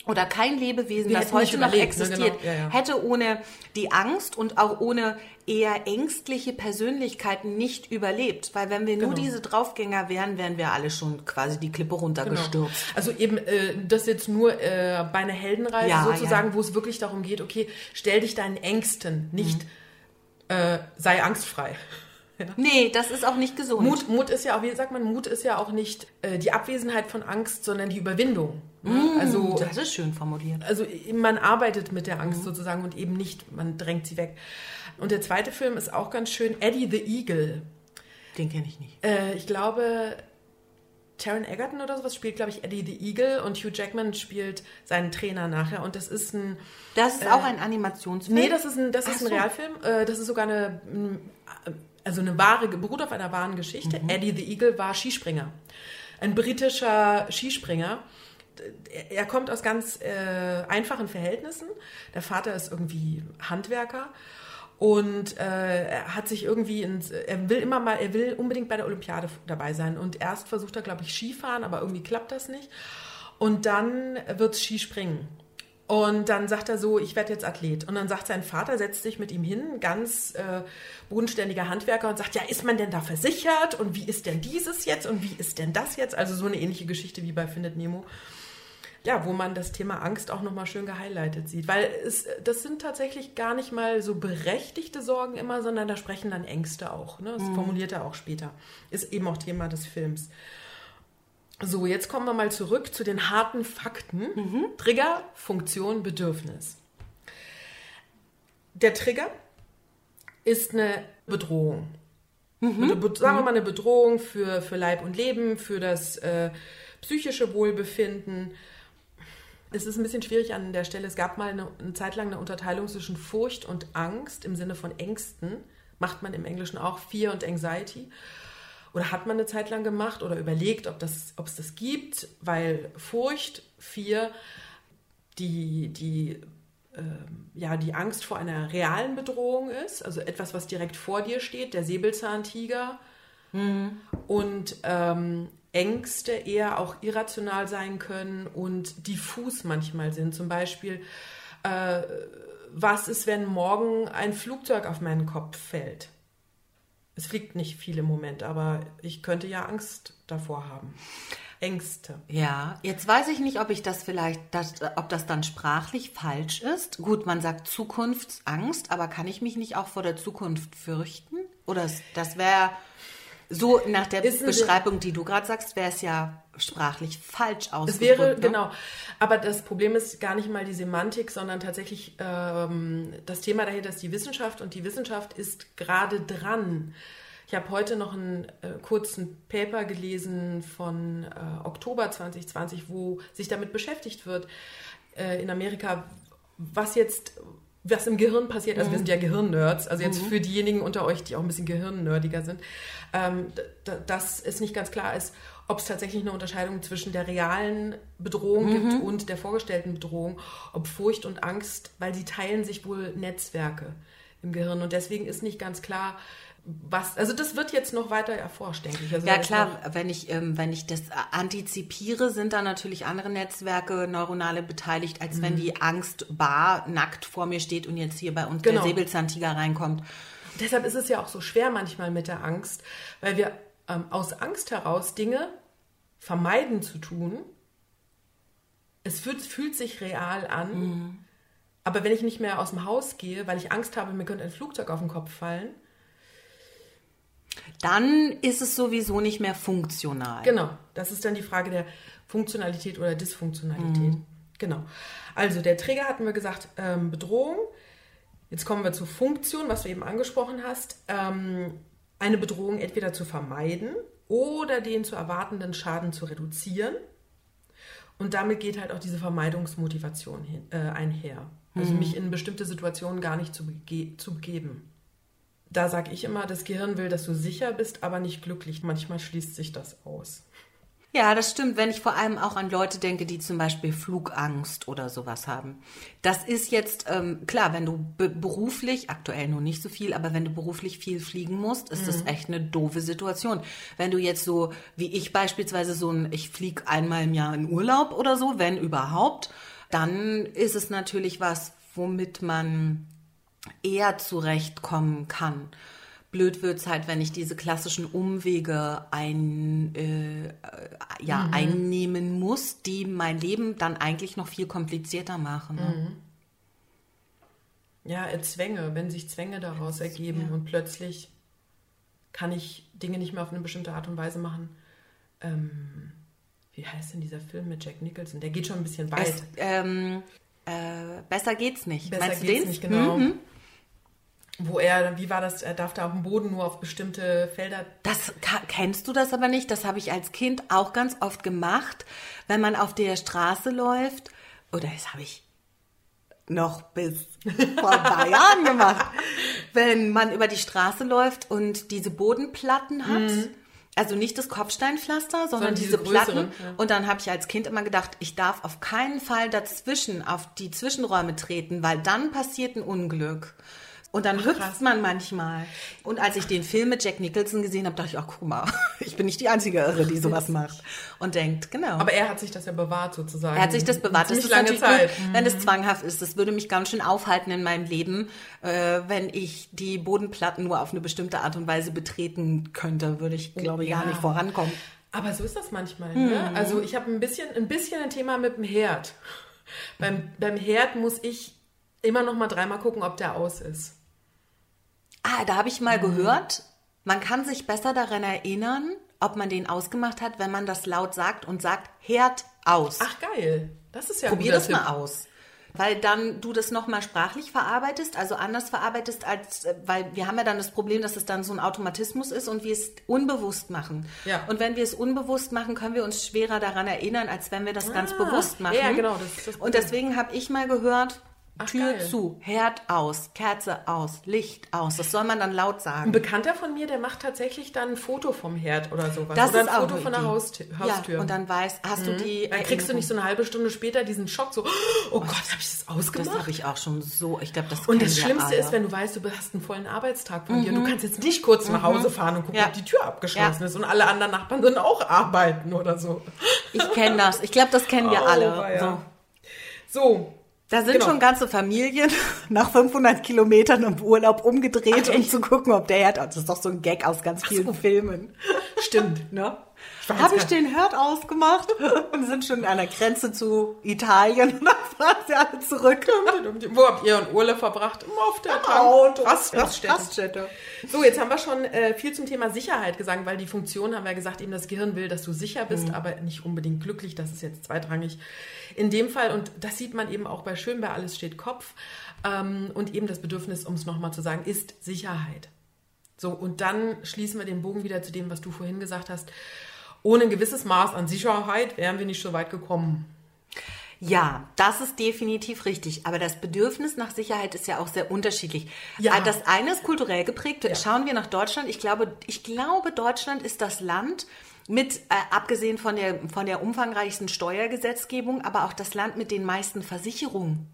oder kein Lebewesen, wir das heute noch existiert, ne, genau. ja, ja. hätte ohne die Angst und auch ohne eher ängstliche Persönlichkeiten nicht überlebt. Weil wenn wir genau. nur diese Draufgänger wären, wären wir alle schon quasi die Klippe runtergestürzt. Genau. Also eben äh, das jetzt nur äh, bei einer Heldenreise ja, sozusagen, wo es wirklich darum geht, okay, stell dich deinen Ängsten, nicht mhm. äh, sei angstfrei. Ja. Nee, das ist auch nicht gesund. Mut, Mut ist ja auch, wie sagt man, Mut ist ja auch nicht äh, die Abwesenheit von Angst, sondern die Überwindung. Mm, also, das ist schön formuliert. Also man arbeitet mit der Angst mhm. sozusagen und eben nicht, man drängt sie weg. Und der zweite Film ist auch ganz schön, Eddie the Eagle. Den kenne ich nicht. Äh, ich glaube, Taron Egerton oder sowas spielt, glaube ich, Eddie the Eagle und Hugh Jackman spielt seinen Trainer nachher. Und das ist ein. Das ist äh, auch ein Animationsfilm? Nee, das ist ein, das ist ein so. Realfilm. Äh, das ist sogar eine, also eine wahre, beruht auf einer wahren Geschichte. Mhm. Eddie the Eagle war Skispringer. Ein britischer Skispringer. Er kommt aus ganz äh, einfachen Verhältnissen. Der Vater ist irgendwie Handwerker und äh, er hat sich irgendwie ins, er will immer mal, er will unbedingt bei der Olympiade dabei sein. Und erst versucht er, glaube ich, Skifahren, aber irgendwie klappt das nicht. Und dann wird es Skispringen. Und dann sagt er so, ich werde jetzt Athlet. Und dann sagt sein Vater, setzt sich mit ihm hin, ganz äh, bodenständiger Handwerker, und sagt, ja, ist man denn da versichert? Und wie ist denn dieses jetzt? Und wie ist denn das jetzt? Also so eine ähnliche Geschichte wie bei Findet Nemo. Ja, wo man das Thema Angst auch nochmal schön gehighlightet sieht. Weil es, das sind tatsächlich gar nicht mal so berechtigte Sorgen immer, sondern da sprechen dann Ängste auch. Ne? Das mhm. formuliert er auch später. Ist eben auch Thema des Films. So, jetzt kommen wir mal zurück zu den harten Fakten. Mhm. Trigger, Funktion, Bedürfnis. Der Trigger ist eine Bedrohung. Mhm. Eine, sagen wir mal eine Bedrohung für, für Leib und Leben, für das äh, psychische Wohlbefinden. Es ist ein bisschen schwierig an der Stelle. Es gab mal eine, eine Zeit lang eine Unterteilung zwischen Furcht und Angst im Sinne von Ängsten. Macht man im Englischen auch Fear und Anxiety oder hat man eine Zeit lang gemacht oder überlegt, ob, das, ob es das gibt, weil Furcht, Vier, die, die, äh, ja, die Angst vor einer realen Bedrohung ist, also etwas, was direkt vor dir steht, der Säbelzahntiger. Mhm. Und ähm, Ängste eher auch irrational sein können und diffus manchmal sind. Zum Beispiel, äh, was ist, wenn morgen ein Flugzeug auf meinen Kopf fällt? Es fliegt nicht viel im Moment, aber ich könnte ja Angst davor haben. Ängste. Ja, jetzt weiß ich nicht, ob ich das vielleicht, das, ob das dann sprachlich falsch ist. Gut, man sagt Zukunftsangst, aber kann ich mich nicht auch vor der Zukunft fürchten? Oder das wäre so nach der Beschreibung, die du gerade sagst, wäre es ja sprachlich falsch ausgedrückt. Es wäre, ne? genau. Aber das Problem ist gar nicht mal die Semantik, sondern tatsächlich ähm, das Thema dahinter ist die Wissenschaft und die Wissenschaft ist gerade dran. Ich habe heute noch einen äh, kurzen Paper gelesen von äh, Oktober 2020, wo sich damit beschäftigt wird äh, in Amerika, was jetzt was im Gehirn passiert. Also mhm. wir sind ja Gehirnnerds. Also jetzt mhm. für diejenigen unter euch, die auch ein bisschen gehirnnerdiger sind, ähm, dass es nicht ganz klar ist, ob es tatsächlich eine Unterscheidung zwischen der realen Bedrohung mhm. gibt und der vorgestellten Bedrohung, ob Furcht und Angst, weil sie teilen sich wohl Netzwerke im Gehirn und deswegen ist nicht ganz klar, was, also das wird jetzt noch weiter erforscht, denke ich. Also ja klar, wenn ich, ähm, wenn ich das antizipiere, sind da natürlich andere Netzwerke, neuronale beteiligt, als mhm. wenn die Angst bar nackt vor mir steht und jetzt hier bei uns genau. der Säbelzahntiger reinkommt. Deshalb ist es ja auch so schwer manchmal mit der Angst, weil wir ähm, aus Angst heraus Dinge vermeiden zu tun. Es fühlt, fühlt sich real an, mhm. aber wenn ich nicht mehr aus dem Haus gehe, weil ich Angst habe, mir könnte ein Flugzeug auf den Kopf fallen, dann ist es sowieso nicht mehr funktional. Genau, das ist dann die Frage der Funktionalität oder Dysfunktionalität. Mhm. Genau. Also der Träger hatten wir gesagt, ähm, Bedrohung. Jetzt kommen wir zur Funktion, was du eben angesprochen hast. Ähm, eine Bedrohung entweder zu vermeiden oder den zu erwartenden Schaden zu reduzieren. Und damit geht halt auch diese Vermeidungsmotivation hin, äh, einher. Also mhm. mich in bestimmte Situationen gar nicht zu, bege zu begeben. Da sage ich immer, das Gehirn will, dass du sicher bist, aber nicht glücklich. Manchmal schließt sich das aus. Ja, das stimmt, wenn ich vor allem auch an Leute denke, die zum Beispiel Flugangst oder sowas haben. Das ist jetzt, ähm, klar, wenn du be beruflich, aktuell nur nicht so viel, aber wenn du beruflich viel fliegen musst, ist mhm. das echt eine doofe Situation. Wenn du jetzt so, wie ich beispielsweise so ein, ich fliege einmal im Jahr in Urlaub oder so, wenn überhaupt, dann ist es natürlich was, womit man eher zurechtkommen kann. Blöd wird es halt, wenn ich diese klassischen Umwege ein, äh, ja, mhm. einnehmen muss, die mein Leben dann eigentlich noch viel komplizierter machen. Ne? Mhm. Ja, Zwänge, wenn sich Zwänge daraus ergeben ja. und plötzlich kann ich Dinge nicht mehr auf eine bestimmte Art und Weise machen. Ähm, wie heißt denn dieser Film mit Jack Nicholson? Der geht schon ein bisschen weit. Es, ähm, äh, besser geht's nicht. Besser Meinst geht's nicht, genau. Mhm wo er, wie war das, er darf da auf dem Boden nur auf bestimmte Felder. Das kennst du das aber nicht. Das habe ich als Kind auch ganz oft gemacht, wenn man auf der Straße läuft. Oder das habe ich noch bis vor ein paar Jahren gemacht. Wenn man über die Straße läuft und diese Bodenplatten hat. Mhm. Also nicht das Kopfsteinpflaster, sondern, sondern diese, diese Platten. Ja. Und dann habe ich als Kind immer gedacht, ich darf auf keinen Fall dazwischen, auf die Zwischenräume treten, weil dann passiert ein Unglück. Und dann Ach, hüpft krass. man manchmal. Und als ich den Film mit Jack Nicholson gesehen habe, dachte ich, ach guck mal, ich bin nicht die einzige Irre, die sowas macht. Und denkt, genau. Aber er hat sich das ja bewahrt sozusagen. Er hat sich das bewahrt. Das ist lange Zeit. Gut, wenn es mhm. zwanghaft ist. Das würde mich ganz schön aufhalten in meinem Leben, äh, wenn ich die Bodenplatten nur auf eine bestimmte Art und Weise betreten könnte, würde ich, glaube ich, ja. gar nicht vorankommen. Aber so ist das manchmal. Mhm. Ne? Also ich habe ein bisschen, ein bisschen ein Thema mit dem Herd. Beim, beim Herd muss ich immer noch mal dreimal gucken, ob der aus ist. Ah, da habe ich mal mhm. gehört, man kann sich besser daran erinnern, ob man den ausgemacht hat, wenn man das laut sagt und sagt, Herd aus. Ach geil, das ist ja Probier das Tipp. mal aus. Weil dann du das nochmal sprachlich verarbeitest, also anders verarbeitest, als, weil wir haben ja dann das Problem, dass es dann so ein Automatismus ist und wir es unbewusst machen. Ja. Und wenn wir es unbewusst machen, können wir uns schwerer daran erinnern, als wenn wir das ah, ganz bewusst machen. Ja, genau. Das, das und deswegen habe ich mal gehört, Ach, Tür geil. zu, Herd aus, Kerze aus, Licht aus. Das soll man dann laut sagen. Ein Bekannter von mir, der macht tatsächlich dann ein Foto vom Herd oder sowas. Das oder ist ein Foto von der Haustür. Ja, und dann weiß, hast mhm. du die. Dann kriegst du nicht so eine halbe Stunde später diesen Schock, so, oh Gott, habe ich das ausgemacht? Das habe ich auch schon so. Ich glaube, das Und das Schlimmste ist, wenn du weißt, du hast einen vollen Arbeitstag von mhm. dir. Du kannst jetzt nicht kurz mhm. nach Hause fahren und gucken, ja. ob die Tür abgeschlossen ja. ist und alle anderen Nachbarn sind auch arbeiten oder so. Ich kenne das. Ich glaube, das kennen wir oh, alle. So. so, da sind genau. schon ganze Familien nach 500 Kilometern im Urlaub umgedreht, Ach, um zu gucken, ob der Herd, das ist doch so ein Gag aus ganz vielen so. Filmen. Stimmt, ne? Habe ich den Herd ausgemacht und sind schon an der Grenze zu Italien und dann fahren sie alle zurück. Wo habt ihr und Urle verbracht? Immer auf der genau, Rast Raststätte. Raststätte. So, jetzt haben wir schon äh, viel zum Thema Sicherheit gesagt, weil die Funktion, haben wir gesagt, eben das Gehirn will, dass du sicher bist, mhm. aber nicht unbedingt glücklich. Das ist jetzt zweitrangig in dem Fall. Und das sieht man eben auch bei Schön, bei Alles steht Kopf. Ähm, und eben das Bedürfnis, um es nochmal zu sagen, ist Sicherheit. So, und dann schließen wir den Bogen wieder zu dem, was du vorhin gesagt hast ohne ein gewisses Maß an Sicherheit wären wir nicht so weit gekommen. Ja, das ist definitiv richtig. Aber das Bedürfnis nach Sicherheit ist ja auch sehr unterschiedlich. Ja. Das eine ist kulturell geprägt. Ja. Schauen wir nach Deutschland. Ich glaube, ich glaube, Deutschland ist das Land mit, äh, abgesehen von der, von der umfangreichsten Steuergesetzgebung, aber auch das Land mit den meisten Versicherungen.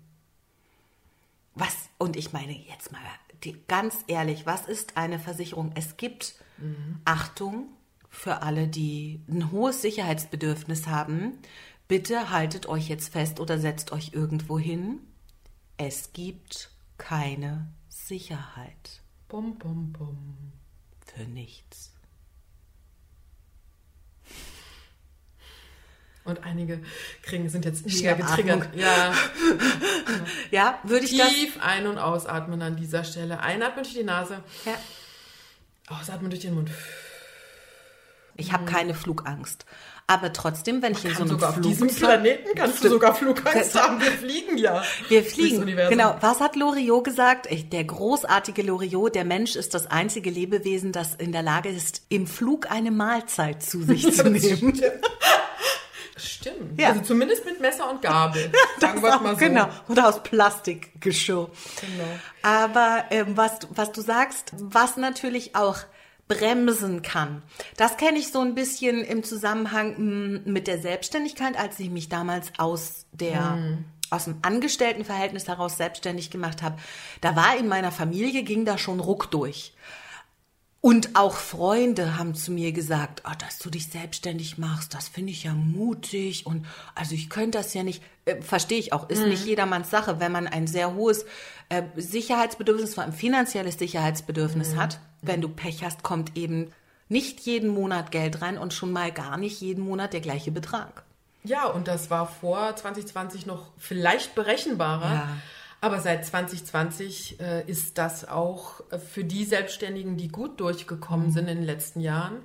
Was, und ich meine jetzt mal die, ganz ehrlich, was ist eine Versicherung? Es gibt, mhm. Achtung, für alle, die ein hohes Sicherheitsbedürfnis haben, bitte haltet euch jetzt fest oder setzt euch irgendwo hin. Es gibt keine Sicherheit. Bum, bum, bum. Für nichts. Und einige kriegen, sind jetzt mega getriggert. Ja. ja, würde ich Tief das... ein- und ausatmen an dieser Stelle. Einatmen durch die Nase. Ja. Ausatmen durch den Mund. Ich habe keine Flugangst. Aber trotzdem, wenn ich in so einem sogar auf Flugzeug... diesem Planeten kannst du sogar Flugangst haben. Wir fliegen ja. Wir fliegen. Genau. Was hat Loriot gesagt? Der großartige Loriot, der Mensch ist das einzige Lebewesen, das in der Lage ist, im Flug eine Mahlzeit zu sich zu nehmen. Stimmt. Ja. Also zumindest mit Messer und Gabel. Sagen wir mal so. Genau. Oder aus Plastikgeschirr. Genau. Aber ähm, was, was du sagst, was natürlich auch bremsen kann, das kenne ich so ein bisschen im Zusammenhang mh, mit der Selbstständigkeit, als ich mich damals aus der aus dem Angestelltenverhältnis heraus selbstständig gemacht habe. Da war in meiner Familie ging da schon Ruck durch. Und auch Freunde haben zu mir gesagt, oh, dass du dich selbstständig machst, das finde ich ja mutig und also ich könnte das ja nicht, äh, verstehe ich auch, ist nicht jedermanns Sache, wenn man ein sehr hohes äh, Sicherheitsbedürfnis, vor allem finanzielles Sicherheitsbedürfnis hat. Wenn du Pech hast, kommt eben nicht jeden Monat Geld rein und schon mal gar nicht jeden Monat der gleiche Betrag. Ja, und das war vor 2020 noch vielleicht berechenbarer. Ja. Aber seit 2020 äh, ist das auch für die Selbstständigen, die gut Mhm. durchgekommen sind in den letzten Jahren,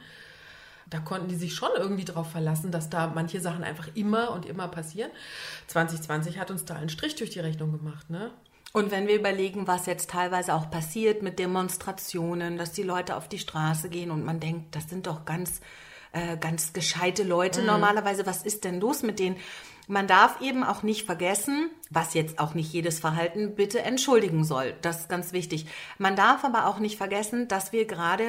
da konnten die sich schon irgendwie darauf verlassen, dass da manche Sachen einfach immer und immer passieren. 2020 hat uns da einen Strich durch die Rechnung gemacht, ne? Und wenn wir überlegen, was jetzt teilweise auch passiert mit Demonstrationen, dass die Leute auf die Straße gehen und man denkt, das sind doch ganz, äh, ganz gescheite Leute normalerweise, was ist denn los mit denen? Man darf eben auch nicht vergessen, was jetzt auch nicht jedes Verhalten bitte entschuldigen soll. Das ist ganz wichtig. Man darf aber auch nicht vergessen, dass wir gerade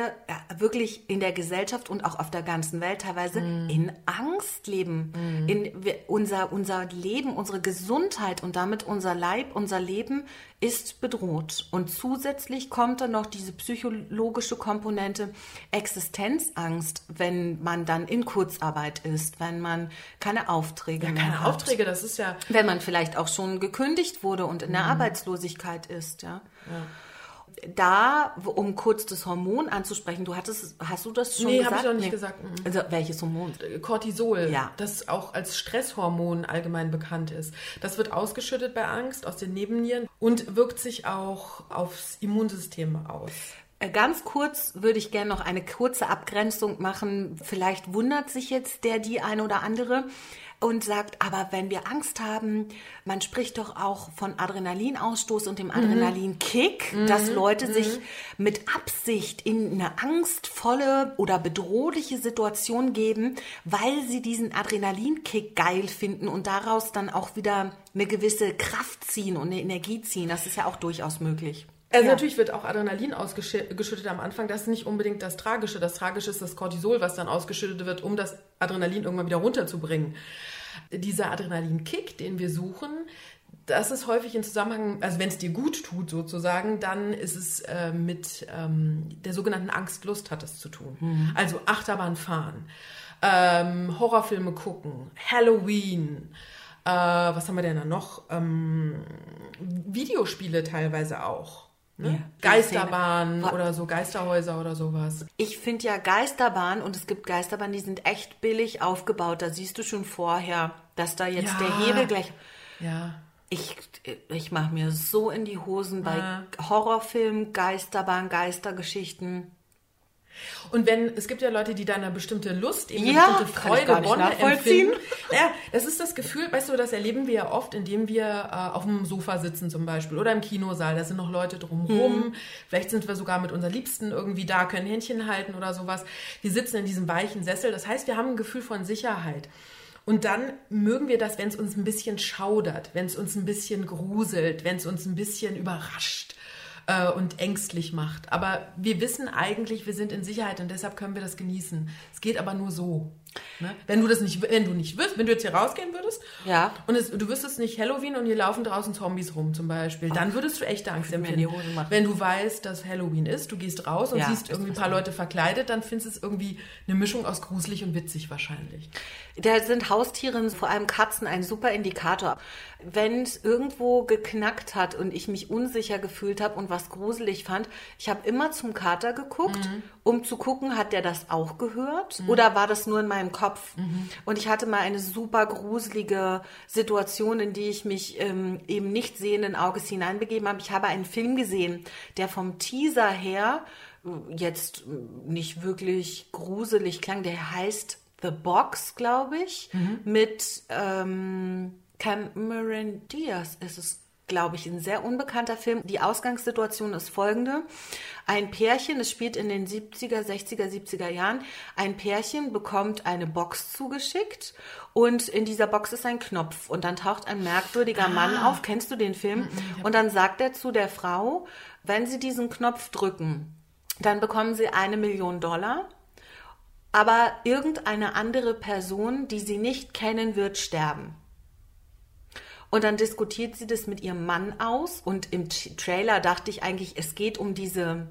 wirklich in der Gesellschaft und auch auf der ganzen Welt teilweise in Angst leben. In wir, unser, unser Leben, unsere Gesundheit und damit unser Leib, unser Leben ist bedroht. Und zusätzlich kommt dann noch diese psychologische Komponente Existenzangst, wenn man dann in Kurzarbeit ist, wenn man keine Aufträge mehr Keine hat. Aufträge, das ist ja. Wenn man vielleicht auch schon gekündigt wurde und in der Arbeitslosigkeit ist, ja. Da, um kurz das Hormon anzusprechen, du hattest, hast du das schon Nee, gesagt? hab ich noch nicht gesagt, mhm. Also welches Hormon? Cortisol, Ja. das auch als Stresshormon allgemein bekannt ist. Das wird ausgeschüttet bei Angst aus den Nebennieren und wirkt sich auch aufs Immunsystem aus. Äh, Ganz kurz würde ich gerne noch eine kurze Abgrenzung machen. Vielleicht wundert sich jetzt der, die eine oder andere und sagt, aber wenn wir Angst haben, man spricht doch auch von Adrenalinausstoß und dem Adrenalinkick, dass Leute sich mit Absicht in eine angstvolle oder bedrohliche Situation geben, weil sie diesen Adrenalinkick geil finden und daraus dann auch wieder eine gewisse Kraft ziehen und eine Energie ziehen. Das ist ja auch durchaus möglich. Also Ja. natürlich wird auch Adrenalin ausgeschüttet am Anfang. Das ist nicht unbedingt das Tragische. Das Tragische ist das Cortisol, was dann ausgeschüttet wird, um das Adrenalin irgendwann wieder runterzubringen. Dieser Adrenalinkick, den wir suchen, das ist häufig in Zusammenhang, also wenn es dir gut tut sozusagen, dann ist es äh, mit ähm, der sogenannten Angstlust hat es zu tun. Also Achterbahn fahren, ähm, Horrorfilme gucken, Halloween, äh, was haben wir denn da noch? Ähm, Videospiele teilweise auch. Ne? Ja, Geisterbahn oder so Geisterhäuser oder sowas. Ich finde ja Geisterbahn und es gibt Geisterbahnen, die sind echt billig aufgebaut. Da siehst du schon vorher, dass da jetzt Ja. der Hebel gleich. Ja. Ich, ich mache mir so in die Hosen bei Ja. Horrorfilmen, Geisterbahn, Geistergeschichten. Und wenn, es gibt ja Leute, die da eine bestimmte Lust, eben Ja, eine bestimmte kann ich Freude, Wonne empfinden. Ja, das ist das Gefühl, weißt du, das erleben wir ja oft, indem wir äh, auf dem Sofa sitzen zum Beispiel oder im Kinosaal, da sind noch Leute drumherum, Mhm. vielleicht sind wir sogar mit unseren Liebsten irgendwie da, können Händchen halten oder sowas. Wir sitzen in diesem weichen Sessel, das heißt, wir haben ein Gefühl von Sicherheit. Und dann mögen wir das, wenn es uns ein bisschen schaudert, wenn es uns ein bisschen gruselt, wenn es uns ein bisschen überrascht äh, und ängstlich macht. Aber wir wissen eigentlich, wir sind in Sicherheit und deshalb können wir das genießen. Geht aber nur so. Ne? Wenn du das nicht, wenn du nicht wirst, wenn du jetzt hier rausgehen würdest Ja. und es, du wüsstest nicht Halloween und hier laufen draußen Zombies rum zum Beispiel, dann würdest du echte Angst empfinden. Wenn du weißt, dass Halloween ist, du gehst raus und Ja, siehst irgendwie ein paar. Leute verkleidet, dann findest du es irgendwie eine Mischung aus gruselig und witzig wahrscheinlich. Da sind Haustiere, vor allem Katzen, ein super Indikator. Wenn es irgendwo geknackt hat und ich mich unsicher gefühlt habe und was gruselig fand, ich habe immer zum Kater geguckt, um zu gucken, hat der das auch gehört oder war das nur in meinem Kopf? Und ich hatte mal eine super gruselige Situation, in die ich mich ähm, eben nicht sehenden Auges hineinbegeben habe. Ich habe einen Film gesehen, der vom Teaser her jetzt nicht wirklich gruselig klang. Der heißt The Box, glaube ich, mit ähm, Cameron Diaz ist es, glaube ich, ein sehr unbekannter Film. Die Ausgangssituation ist folgende. Ein Pärchen, es spielt in den 70er, 60er, 70er Jahren, ein Pärchen bekommt eine Box zugeschickt und in dieser Box ist ein Knopf und dann taucht ein merkwürdiger Mann auf. Kennst du den Film? Und dann sagt er zu der Frau, wenn Sie diesen Knopf drücken, dann bekommen Sie eine Million Dollar. Aber irgendeine andere Person, die Sie nicht kennen, wird sterben. Und dann diskutiert sie das mit ihrem Mann aus. Und im Trailer dachte ich eigentlich, es geht um diese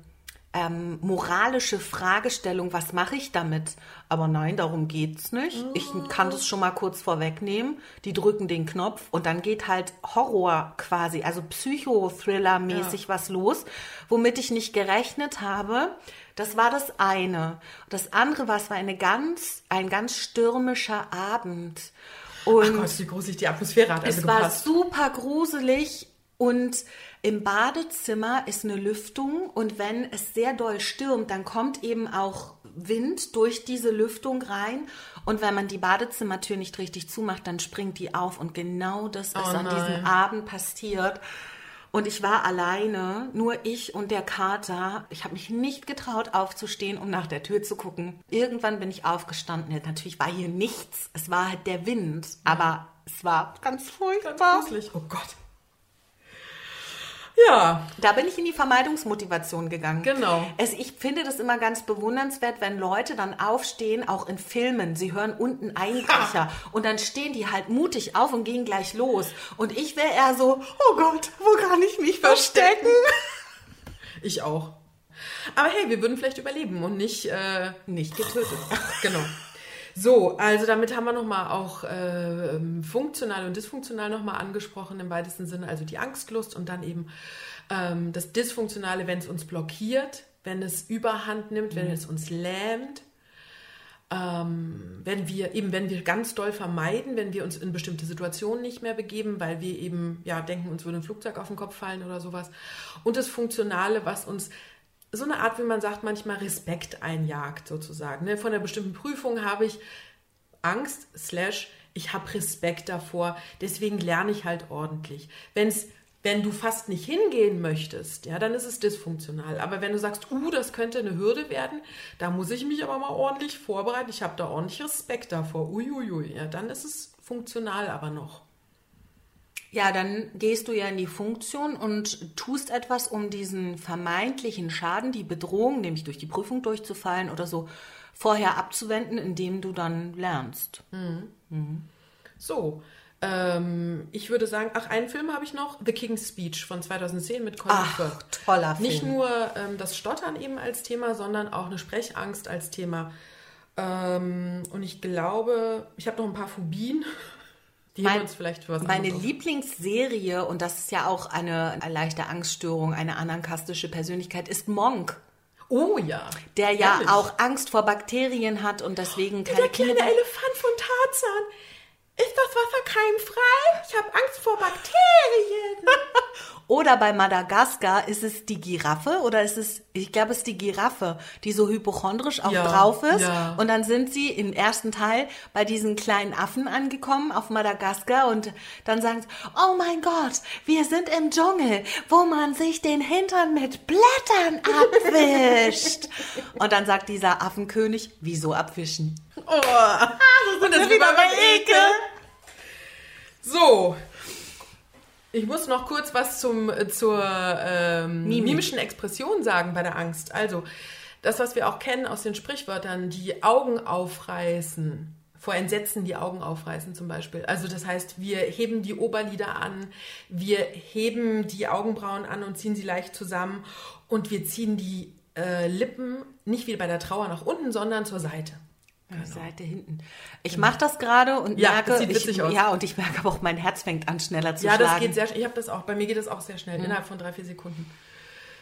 ähm, moralische Fragestellung, was mache ich damit? Aber nein, darum geht's nicht. Ich kann das schon mal kurz vorwegnehmen. Die drücken den Knopf und dann geht halt Horror quasi, also Psychothriller-mäßig was los, womit ich nicht gerechnet habe. Das war das eine. Das andere war, es war eine ganz, ein ganz stürmischer Abend. Und Ach Gott, wie gruselig die Atmosphäre hat also es war gepasst. super gruselig und im Badezimmer ist eine Lüftung und wenn es sehr doll stürmt, dann kommt eben auch Wind durch diese Lüftung rein und wenn man die Badezimmertür nicht richtig zumacht, dann springt die auf und genau das ist an nein. diesem Abend passiert. Und ich war alleine, nur ich und der Kater. Ich habe mich nicht getraut aufzustehen, um nach der Tür zu gucken. Irgendwann bin ich aufgestanden. Natürlich war hier nichts. Es war halt der Wind, aber es war ganz furchtbar. Ganz gruselig. Oh Gott. Ja, Da bin ich in die Vermeidungsmotivation gegangen. Genau. Es, ich finde das immer ganz bewundernswert, wenn Leute dann aufstehen, auch in Filmen. Sie hören unten Einbrecher und dann stehen die halt mutig auf und gehen gleich los. Und ich wäre eher so, oh Gott, wo kann ich mich verstecken? ich auch. Aber hey, wir würden vielleicht überleben und nicht, äh, Nicht getötet. genau. So, also damit haben wir nochmal auch äh, ähm, funktional und dysfunktional nochmal angesprochen im weitesten Sinne, also die Angstlust und dann eben ähm, das Dysfunktionale, wenn es uns blockiert, wenn es überhand nimmt, wenn es uns lähmt, ähm, wenn wir eben, wenn wir ganz doll vermeiden, wenn wir uns in bestimmte Situationen nicht mehr begeben, weil wir eben ja denken, uns würde ein Flugzeug auf den Kopf fallen oder sowas. Und das Funktionale, was uns so eine Art, wie man sagt, manchmal Respekt einjagt, sozusagen. Ne? Von einer bestimmten Prüfung habe ich Angst, slash, ich habe Respekt davor, deswegen lerne ich halt ordentlich. Wenn's, wenn du fast nicht hingehen möchtest, ja, dann ist es dysfunktional. Aber wenn du sagst, uh, das könnte eine Hürde werden, da muss ich mich aber mal ordentlich vorbereiten, ich habe da ordentlich Respekt davor, uiuiui, ja, dann ist es funktional aber noch. Ja, dann gehst du ja in die Funktion und tust etwas, um diesen vermeintlichen Schaden, die Bedrohung, nämlich durch die Prüfung durchzufallen oder so, vorher abzuwenden, indem du dann lernst. So, ähm, ich würde sagen, ach, einen Film habe ich noch, The King's Speech von 2010 mit Colin Ach, Firth. toller Film. Nicht nur ähm, das Stottern eben als Thema, sondern auch eine Sprechangst als Thema. Ähm, und ich glaube, ich habe noch ein paar Phobien, die Mein- uns vielleicht was Meine anderes. Lieblingsserie, und das ist ja auch eine, eine leichte Angststörung, eine anankastische Persönlichkeit, ist Monk, Oh ja. der ja Herrlich. auch Angst vor Bakterien hat und deswegen keine Der kleine Kinder. Elefant von Tarzan. Ist das Wasser keimfrei? Ich habe Angst vor Bakterien. Oder bei Madagaskar ist es die Giraffe oder ist es, ich glaube, es ist die Giraffe, die so hypochondrisch auch Ja, drauf ist. ja. Und dann sind sie im ersten Teil bei diesen kleinen Affen angekommen auf Madagaskar und dann sagen sie, oh mein Gott, wir sind im Dschungel, wo man sich den Hintern mit Blättern abwischt. und dann sagt dieser Affenkönig, wieso abwischen? Oh. Und das wieder bei Ekel. So. Ich muss noch kurz was zum, äh, zur ähm, mimischen Expression sagen bei der Angst. Also, das, was wir auch kennen aus den Sprichwörtern, die Augen aufreißen. Vor Entsetzen die Augen aufreißen zum Beispiel. Also das heißt, wir heben die Oberlider an, wir heben die Augenbrauen an und ziehen sie leicht zusammen und wir ziehen die äh, Lippen nicht wie bei der Trauer nach unten, sondern zur Seite. Die Seite hinten. Ich mache das gerade und Genau. Ja, merke, das sieht ich, witzig aus. ja, und ich merke aber auch, mein Herz fängt an schneller zu Ja, schlagen. das geht sehr schnell. Ich habe das auch. Bei mir geht das auch sehr schnell, innerhalb von drei, vier Sekunden.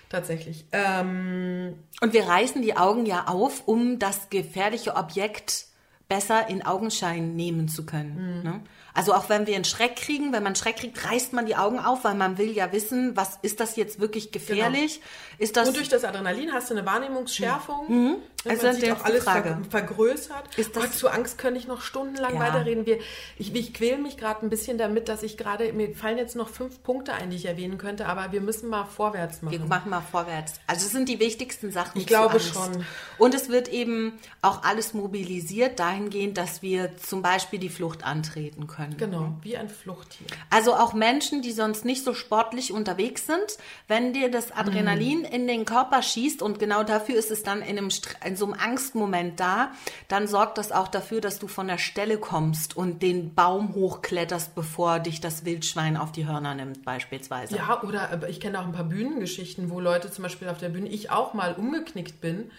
Tatsächlich. Ähm, Und wir reißen die Augen ja auf, um das gefährliche Objekt besser in Augenschein nehmen zu können. Ne? Also auch wenn wir einen Schreck kriegen, wenn man Schreck kriegt, reißt man die Augen auf, weil man will ja wissen, was ist das jetzt wirklich gefährlich? Genau. Ist das und durch das Adrenalin hast du eine Wahrnehmungsschärfung. Mhm. Also man sieht auch alles Frage. vergrößert. Ist das Gott, zu Angst könnte ich noch stundenlang ja. weiterreden. Wir, ich, ich quäle mich gerade ein bisschen damit, dass ich gerade, mir fallen jetzt noch fünf Punkte ein, die ich erwähnen könnte, aber wir müssen mal vorwärts machen. Wir machen mal vorwärts. Also es sind die wichtigsten Sachen. Ich glaube schon. Und es wird eben auch alles mobilisiert dahingehend, dass wir zum Beispiel die Flucht antreten können. Genau, wie ein Fluchttier. Also auch Menschen, die sonst nicht so sportlich unterwegs sind, wenn dir das Adrenalin mm. in den Körper schießt und genau dafür ist es dann in, einem, in so einem Angstmoment da, dann sorgt das auch dafür, dass du von der Stelle kommst und den Baum hochkletterst, bevor dich das Wildschwein auf die Hörner nimmt, beispielsweise. Ja, oder ich kenne auch ein paar Bühnengeschichten, wo Leute zum Beispiel auf der Bühne, ich auch mal umgeknickt bin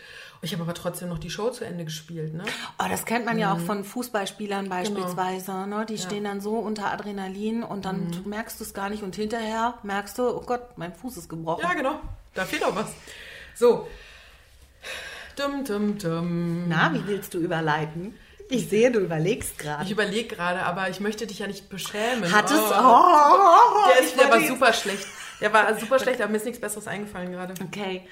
ich habe aber trotzdem noch die Show zu Ende gespielt. Ne? Oh, das kennt man mhm. ja auch mhm. von Fußballspielern genau. beispielsweise. Genau. Ne? Die ja. stehen dann so unter Adrenalin und dann mhm. merkst du es gar nicht und hinterher merkst du, oh Gott, mein Fuß ist gebrochen. Ja, genau. Da fehlt auch was. So. Dum, dum, dum. Na, wie willst du überleiten? Ich sehe, du überlegst gerade. Ich überlege gerade, aber ich möchte dich ja nicht beschämen. Hat es? Oh. Oh, der, ist, der war super schlecht. Der war super schlecht, aber mir ist nichts Besseres eingefallen gerade. Okay.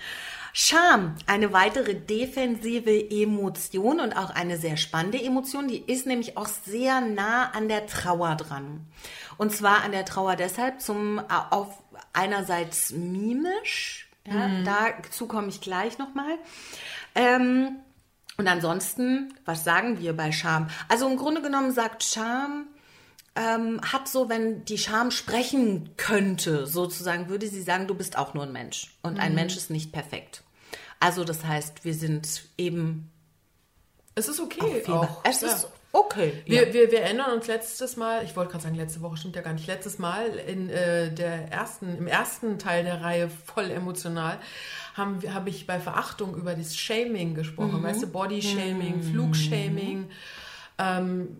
Scham, eine weitere defensive Emotion und auch eine sehr spannende Emotion, die ist nämlich auch sehr nah an der Trauer dran. Und zwar an der Trauer deshalb zum äh, auf einerseits mimisch, ja, mhm. dazu komme ich gleich nochmal. Ähm, und ansonsten, was sagen wir bei Scham? Also im Grunde genommen sagt Scham, ähm, hat so, wenn die Scham sprechen könnte, sozusagen, würde sie sagen, du bist auch nur ein Mensch. Und mhm. ein Mensch ist nicht perfekt. Also das heißt, wir sind eben. Es ist okay. Auch. Es ja. ist okay. Wir, ja. wir, wir erinnern uns letztes Mal, ich wollte gerade sagen, letzte Woche stimmt ja gar nicht, letztes Mal in äh, der ersten, im ersten Teil der Reihe voll emotional habe hab ich bei Verachtung über das Shaming gesprochen. Mhm. Weißt du, Body-Shaming, mhm. Flugshaming. Ähm,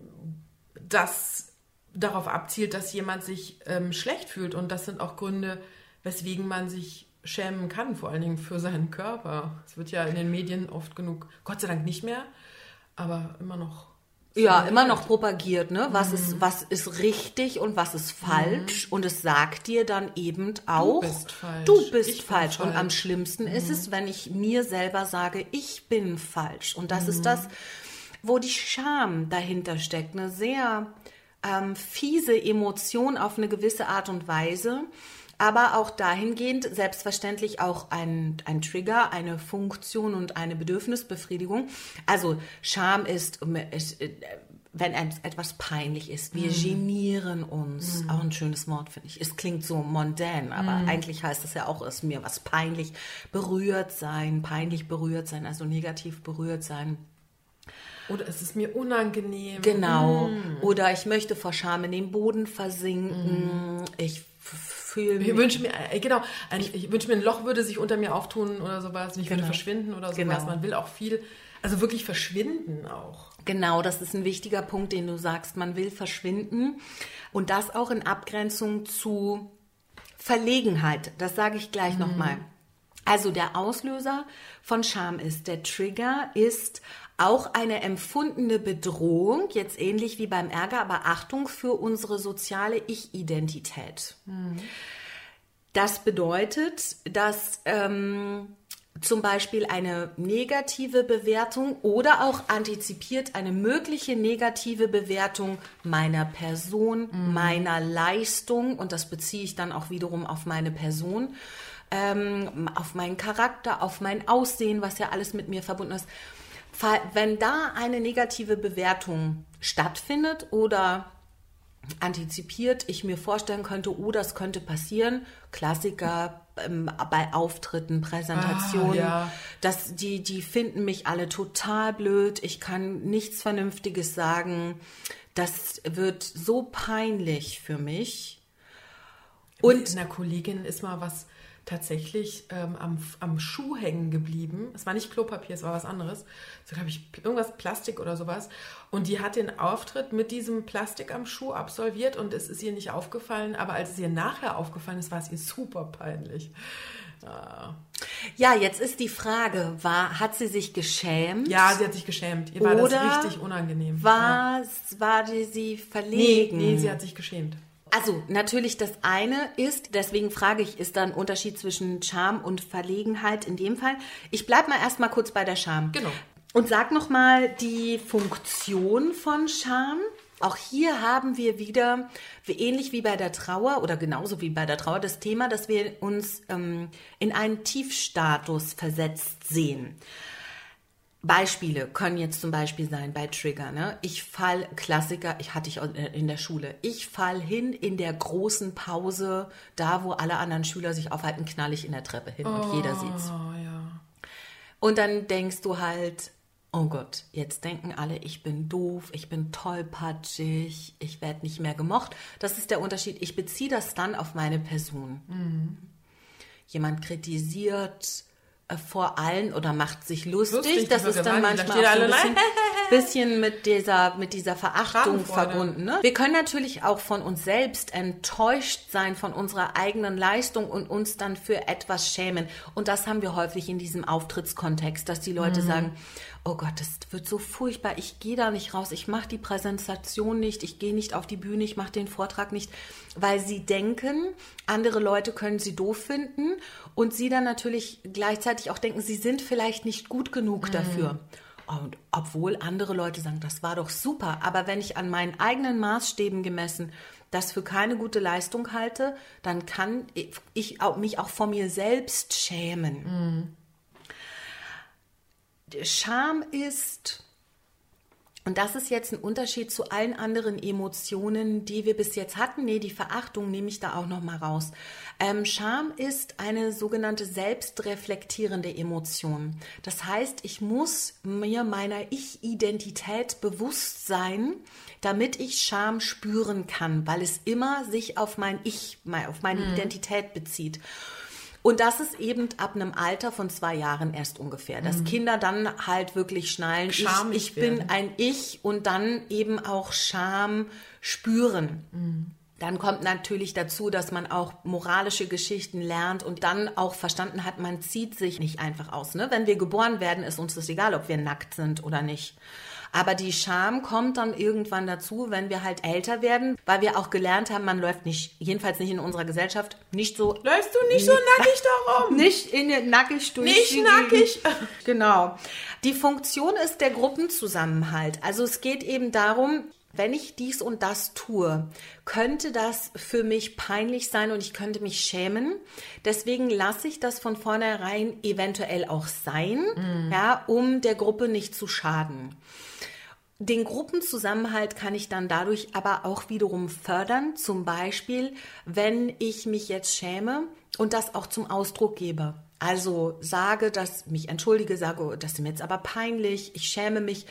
das darauf abzielt, dass jemand sich ähm, schlecht fühlt. Und das sind auch Gründe, weswegen man sich schämen kann, vor allen Dingen für seinen Körper. Es wird ja in den Medien oft genug, Gott sei Dank nicht mehr, aber immer noch. Ja, immer noch propagiert, ne? Was, mhm. ist, was ist richtig und was ist falsch. Mhm. Und es sagt dir dann eben auch, du bist falsch. Du bist falsch. falsch. Und am schlimmsten mhm. ist es, wenn ich mir selber sage, ich bin falsch. Und das ist mhm. das, wo die Scham dahinter steckt. Eine sehr ähm, fiese Emotion auf eine gewisse Art und Weise, aber auch dahingehend selbstverständlich auch ein, ein Trigger, eine Funktion und eine Bedürfnisbefriedigung. Also Scham ist, ist äh, wenn etwas peinlich ist. Wir mm. genieren uns. Mm. Auch ein schönes Wort, finde ich. Es klingt so mondän, aber mm. eigentlich heißt es ja auch, es mir was peinlich berührt sein, peinlich berührt sein, also negativ berührt sein. Oder es ist mir unangenehm. Genau. Mm. Oder ich möchte vor Scham in den Boden versinken. Mm. Ich fühle mich. Ich wünsche mir, äh, genau, ich, ich wünsche mir, ein Loch würde sich unter mir auftun oder sowas. Und ich genau. würde verschwinden oder sowas. Genau. Man will auch viel, also wirklich verschwinden auch. Genau, das ist ein wichtiger Punkt, den du sagst. Man will verschwinden. Und das auch in Abgrenzung zu Verlegenheit. Das sage ich gleich mhm. nochmal. Also der Auslöser von Scham ist, der Trigger ist auch eine empfundene Bedrohung, jetzt ähnlich wie beim Ärger, aber Achtung für unsere soziale Ich-Identität. Mhm. Das bedeutet, dass ähm, zum Beispiel eine negative Bewertung oder auch antizipiert eine mögliche negative Bewertung meiner Person, mhm. meiner Leistung, und das beziehe ich dann auch wiederum auf meine Person, ähm, auf meinen Charakter, auf mein Aussehen, was ja alles mit mir verbunden ist wenn da eine negative Bewertung stattfindet oder antizipiert, ich mir vorstellen könnte, oh, das könnte passieren, Klassiker ähm, bei Auftritten, Präsentationen, ah, ja. dass die, die finden mich alle total blöd, ich kann nichts Vernünftiges sagen, das wird so peinlich für mich. Und einer Kollegin ist mal was tatsächlich ähm, am, am Schuh hängen geblieben. Es war nicht Klopapier, es war was anderes. So glaube ich irgendwas Plastik oder sowas. Und die hat den Auftritt mit diesem Plastik am Schuh absolviert und es ist ihr nicht aufgefallen. Aber als es ihr nachher aufgefallen ist, war es ihr super peinlich. Ja. Ja, jetzt ist die Frage, war, hat sie sich geschämt? Ja, sie hat sich geschämt. Ihr war Oder das richtig unangenehm. War, war die sie verlegen? Nee, nee, sie hat sich geschämt. Also natürlich das eine ist, deswegen frage ich, ist da ein Unterschied zwischen Scham und Verlegenheit in dem Fall? Ich bleibe mal erstmal kurz bei der Scham. Genau. Und sag nochmal die Funktion von Scham. Auch hier haben wir wieder, wie ähnlich wie bei der Trauer oder genauso wie bei der Trauer, das Thema, dass wir uns ähm, in einen Tiefstatus versetzt sehen. Beispiele können jetzt zum Beispiel sein bei Trigger. Ne? Ich fall, Klassiker, ich hatte ich in der Schule, ich fall hin in der großen Pause, da wo alle anderen Schüler sich aufhalten, knall ich in der Treppe hin und jeder sieht's. Oh, ja. Und dann denkst du halt, oh Gott, jetzt denken alle, ich bin doof, ich bin tollpatschig, ich werde nicht mehr gemocht. Das ist der Unterschied. Ich beziehe das dann auf meine Person. Jemand kritisiert äh, vor allen oder macht sich lustig. Lustig, das ist dann manchmal da so ein bisschen, bisschen mit dieser, mit dieser Verachtung verbunden. Ne? Wir können natürlich auch von uns selbst enttäuscht sein von unserer eigenen Leistung und uns dann für etwas schämen. Und das haben wir häufig in diesem Auftrittskontext, dass die Leute sagen, oh Gott, das wird so furchtbar, ich gehe da nicht raus, ich mache die Präsentation nicht, ich gehe nicht auf die Bühne, ich mache den Vortrag nicht, weil sie denken, andere Leute können sie doof finden und sie dann natürlich gleichzeitig auch denken, sie sind vielleicht nicht gut genug dafür. Und obwohl andere Leute sagen, das war doch super, aber wenn ich an meinen eigenen Maßstäben gemessen das für keine gute Leistung halte, dann kann ich auch, mich auch vor mir selbst schämen. Scham ist, und das ist jetzt ein Unterschied zu allen anderen Emotionen, die wir bis jetzt hatten. Nee, die Verachtung nehme ich da auch noch mal raus. Ähm, Scham ist eine sogenannte selbstreflektierende Emotion. Das heißt, ich muss mir meiner Ich-Identität bewusst sein, damit ich Scham spüren kann, weil es immer sich auf mein Ich, auf meine Identität bezieht. Und das ist eben ab einem Alter von zwei Jahren erst ungefähr, dass Kinder dann halt wirklich schnallen, ich, Schamig ich bin werden. ein Ich und dann eben auch Scham spüren. Dann kommt natürlich dazu, dass man auch moralische Geschichten lernt und dann auch verstanden hat, man zieht sich nicht einfach aus. Ne? Wenn wir geboren werden, ist uns das egal, ob wir nackt sind oder nicht. Aber die Scham kommt dann irgendwann dazu, wenn wir halt älter werden, weil wir auch gelernt haben, man läuft nicht, jedenfalls nicht in unserer Gesellschaft, nicht so Läufst du nicht so nackig darum? nicht in nackig durch. Nicht die nackig. Gegend. Genau. Die Funktion ist der Gruppenzusammenhalt. Also es geht eben darum, wenn ich dies und das tue, könnte das für mich peinlich sein und ich könnte mich schämen. Deswegen lasse ich das von vornherein eventuell auch sein, ja, um der Gruppe nicht zu schaden. Den Gruppenzusammenhalt kann ich dann dadurch aber auch wiederum fördern. Zum Beispiel, wenn ich mich jetzt schäme und das auch zum Ausdruck gebe. Also sage, dass mich entschuldige, sage, oh, das ist mir jetzt aber peinlich, ich schäme mich.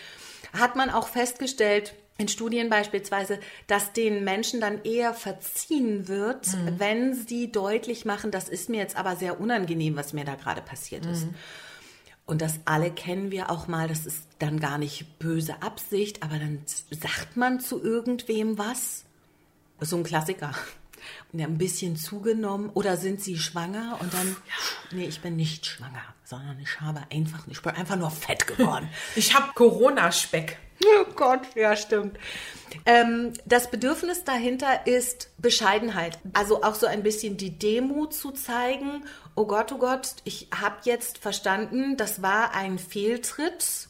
Hat man auch festgestellt, in Studien beispielsweise, dass den Menschen dann eher verziehen wird, wenn sie deutlich machen, das ist mir jetzt aber sehr unangenehm, was mir da gerade passiert ist. Und das alle kennen wir auch mal, das ist dann gar nicht böse Absicht, aber dann sagt man zu irgendwem was. So ein Klassiker. Und ja, ein bisschen zugenommen oder sind sie schwanger und dann, nee, ich bin nicht schwanger, sondern ich habe einfach, ich bin einfach nur fett geworden. Ich habe Corona-Speck. Oh Gott, ja, stimmt. Ähm, das Bedürfnis dahinter ist Bescheidenheit. Also auch so ein bisschen die Demut zu zeigen. Oh Gott, oh Gott, ich habe jetzt verstanden, das war ein Fehltritt.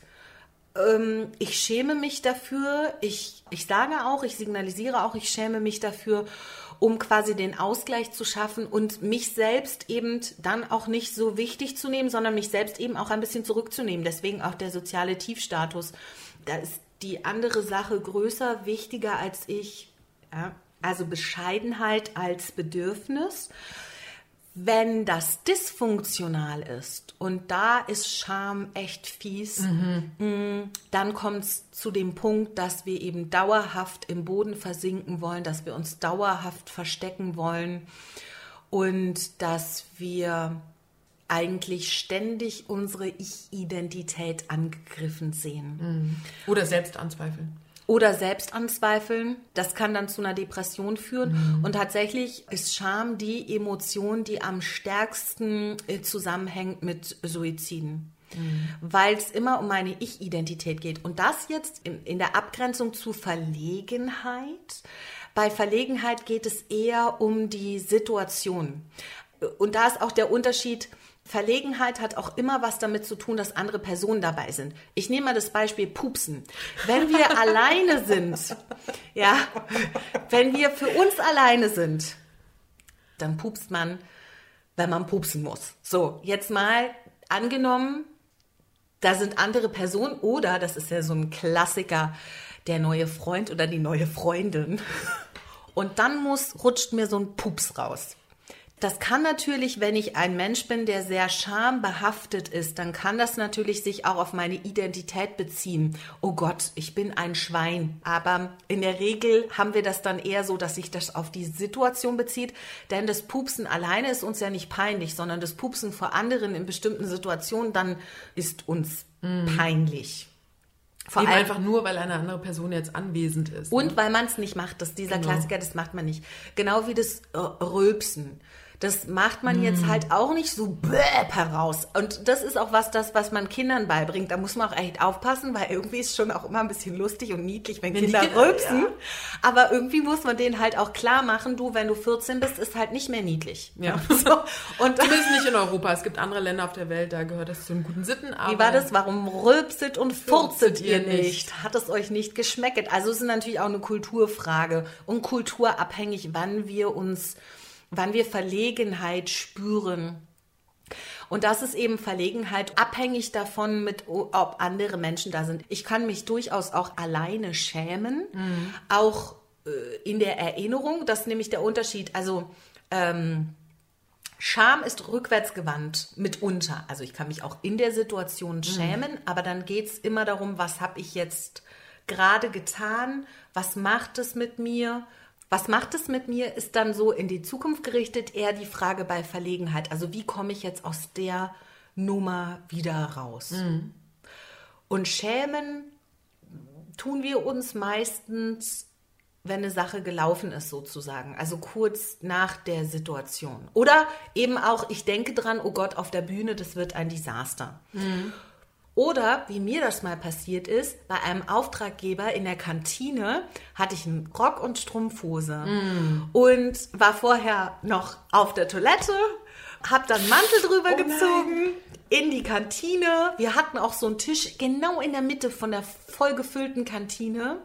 Ähm, ich schäme mich dafür. Ich, ich sage auch, ich signalisiere auch, ich schäme mich dafür, um quasi den Ausgleich zu schaffen und mich selbst eben dann auch nicht so wichtig zu nehmen, sondern mich selbst eben auch ein bisschen zurückzunehmen. Deswegen auch der soziale Tiefstatus. Da ist die andere Sache größer, wichtiger als ich. Ja? Also Bescheidenheit als Bedürfnis. Wenn das dysfunktional ist und da ist Scham echt fies, mh, dann kommt es zu dem Punkt, dass wir eben dauerhaft im Boden versinken wollen, dass wir uns dauerhaft verstecken wollen und dass wir eigentlich ständig unsere Ich-Identität angegriffen sehen. Oder selbst anzweifeln. Oder Selbstanzweifeln, das kann dann zu einer Depression führen. Mhm. Und tatsächlich ist Scham die Emotion, die am stärksten äh, zusammenhängt mit Suiziden. Mhm. Weil es immer um meine Ich-Identität geht. Und das jetzt in, in der Abgrenzung zu Verlegenheit. Bei Verlegenheit geht es eher um die Situation. Und da ist auch der Unterschied, Verlegenheit hat auch immer was damit zu tun, dass andere Personen dabei sind. Ich nehme mal das Beispiel Pupsen. Wenn wir alleine sind, ja, wenn wir für uns alleine sind, dann pupst man, wenn man pupsen muss. So, jetzt mal angenommen, da sind andere Personen oder, das ist ja so ein Klassiker, der neue Freund oder die neue Freundin. Und dann muss, rutscht mir so ein Pups raus. Das kann natürlich, wenn ich ein Mensch bin, der sehr schambehaftet ist, dann kann das natürlich sich auch auf meine Identität beziehen. Oh Gott, ich bin ein Schwein. Aber in der Regel haben wir das dann eher so, dass sich das auf die Situation bezieht. Denn das Pupsen alleine ist uns ja nicht peinlich, sondern das Pupsen vor anderen in bestimmten Situationen dann ist uns mhm. peinlich. Vor Eben allem einfach nur, weil eine andere Person jetzt anwesend ist. Und ne? weil man es nicht macht. Das ist dieser genau. Klassiker, das macht man nicht. Genau wie das äh, Rülpsen. Das macht man jetzt halt auch nicht so heraus. Und das ist auch was, das, was man Kindern beibringt. Da muss man auch echt aufpassen, weil irgendwie ist schon auch immer ein bisschen lustig und niedlich, wenn, wenn Kinder rülpsen. Ja. Aber irgendwie muss man denen halt auch klar machen, du, wenn du 14 bist, ist halt nicht mehr niedlich. Ja. So. Und Zumindest nicht in Europa. Es gibt andere Länder auf der Welt, da gehört das zu den guten Sitten. Wie war das? Warum rülpset und furzet ihr nicht? nicht? Hat es euch nicht geschmeckt? Also es ist natürlich auch eine Kulturfrage und kulturabhängig, wann wir uns wann wir Verlegenheit spüren. Und das ist eben Verlegenheit abhängig davon, mit, ob andere Menschen da sind. Ich kann mich durchaus auch alleine schämen, mhm. auch äh, in der Erinnerung. Das ist nämlich der Unterschied. Also ähm, Scham ist rückwärtsgewandt mitunter. Also ich kann mich auch in der Situation mhm. schämen, mhm. aber dann geht es immer darum, was habe ich jetzt gerade getan, was macht es mit mir, was macht es mit mir, ist dann so in die Zukunft gerichtet eher die Frage bei Verlegenheit. Also wie komme ich jetzt aus der Nummer wieder raus? Mhm. Und schämen tun wir uns meistens, wenn eine Sache gelaufen ist sozusagen, also kurz nach der Situation. Oder eben auch, ich denke dran, oh Gott, auf der Bühne, das wird ein Desaster. Mhm. Oder wie mir das mal passiert ist, bei einem Auftraggeber in der Kantine hatte ich einen Rock und Strumpfhose mm. und war vorher noch auf der Toilette, habe dann Mantel drüber oh gezogen, nein. in die Kantine. Wir hatten auch so einen Tisch genau in der Mitte von der vollgefüllten Kantine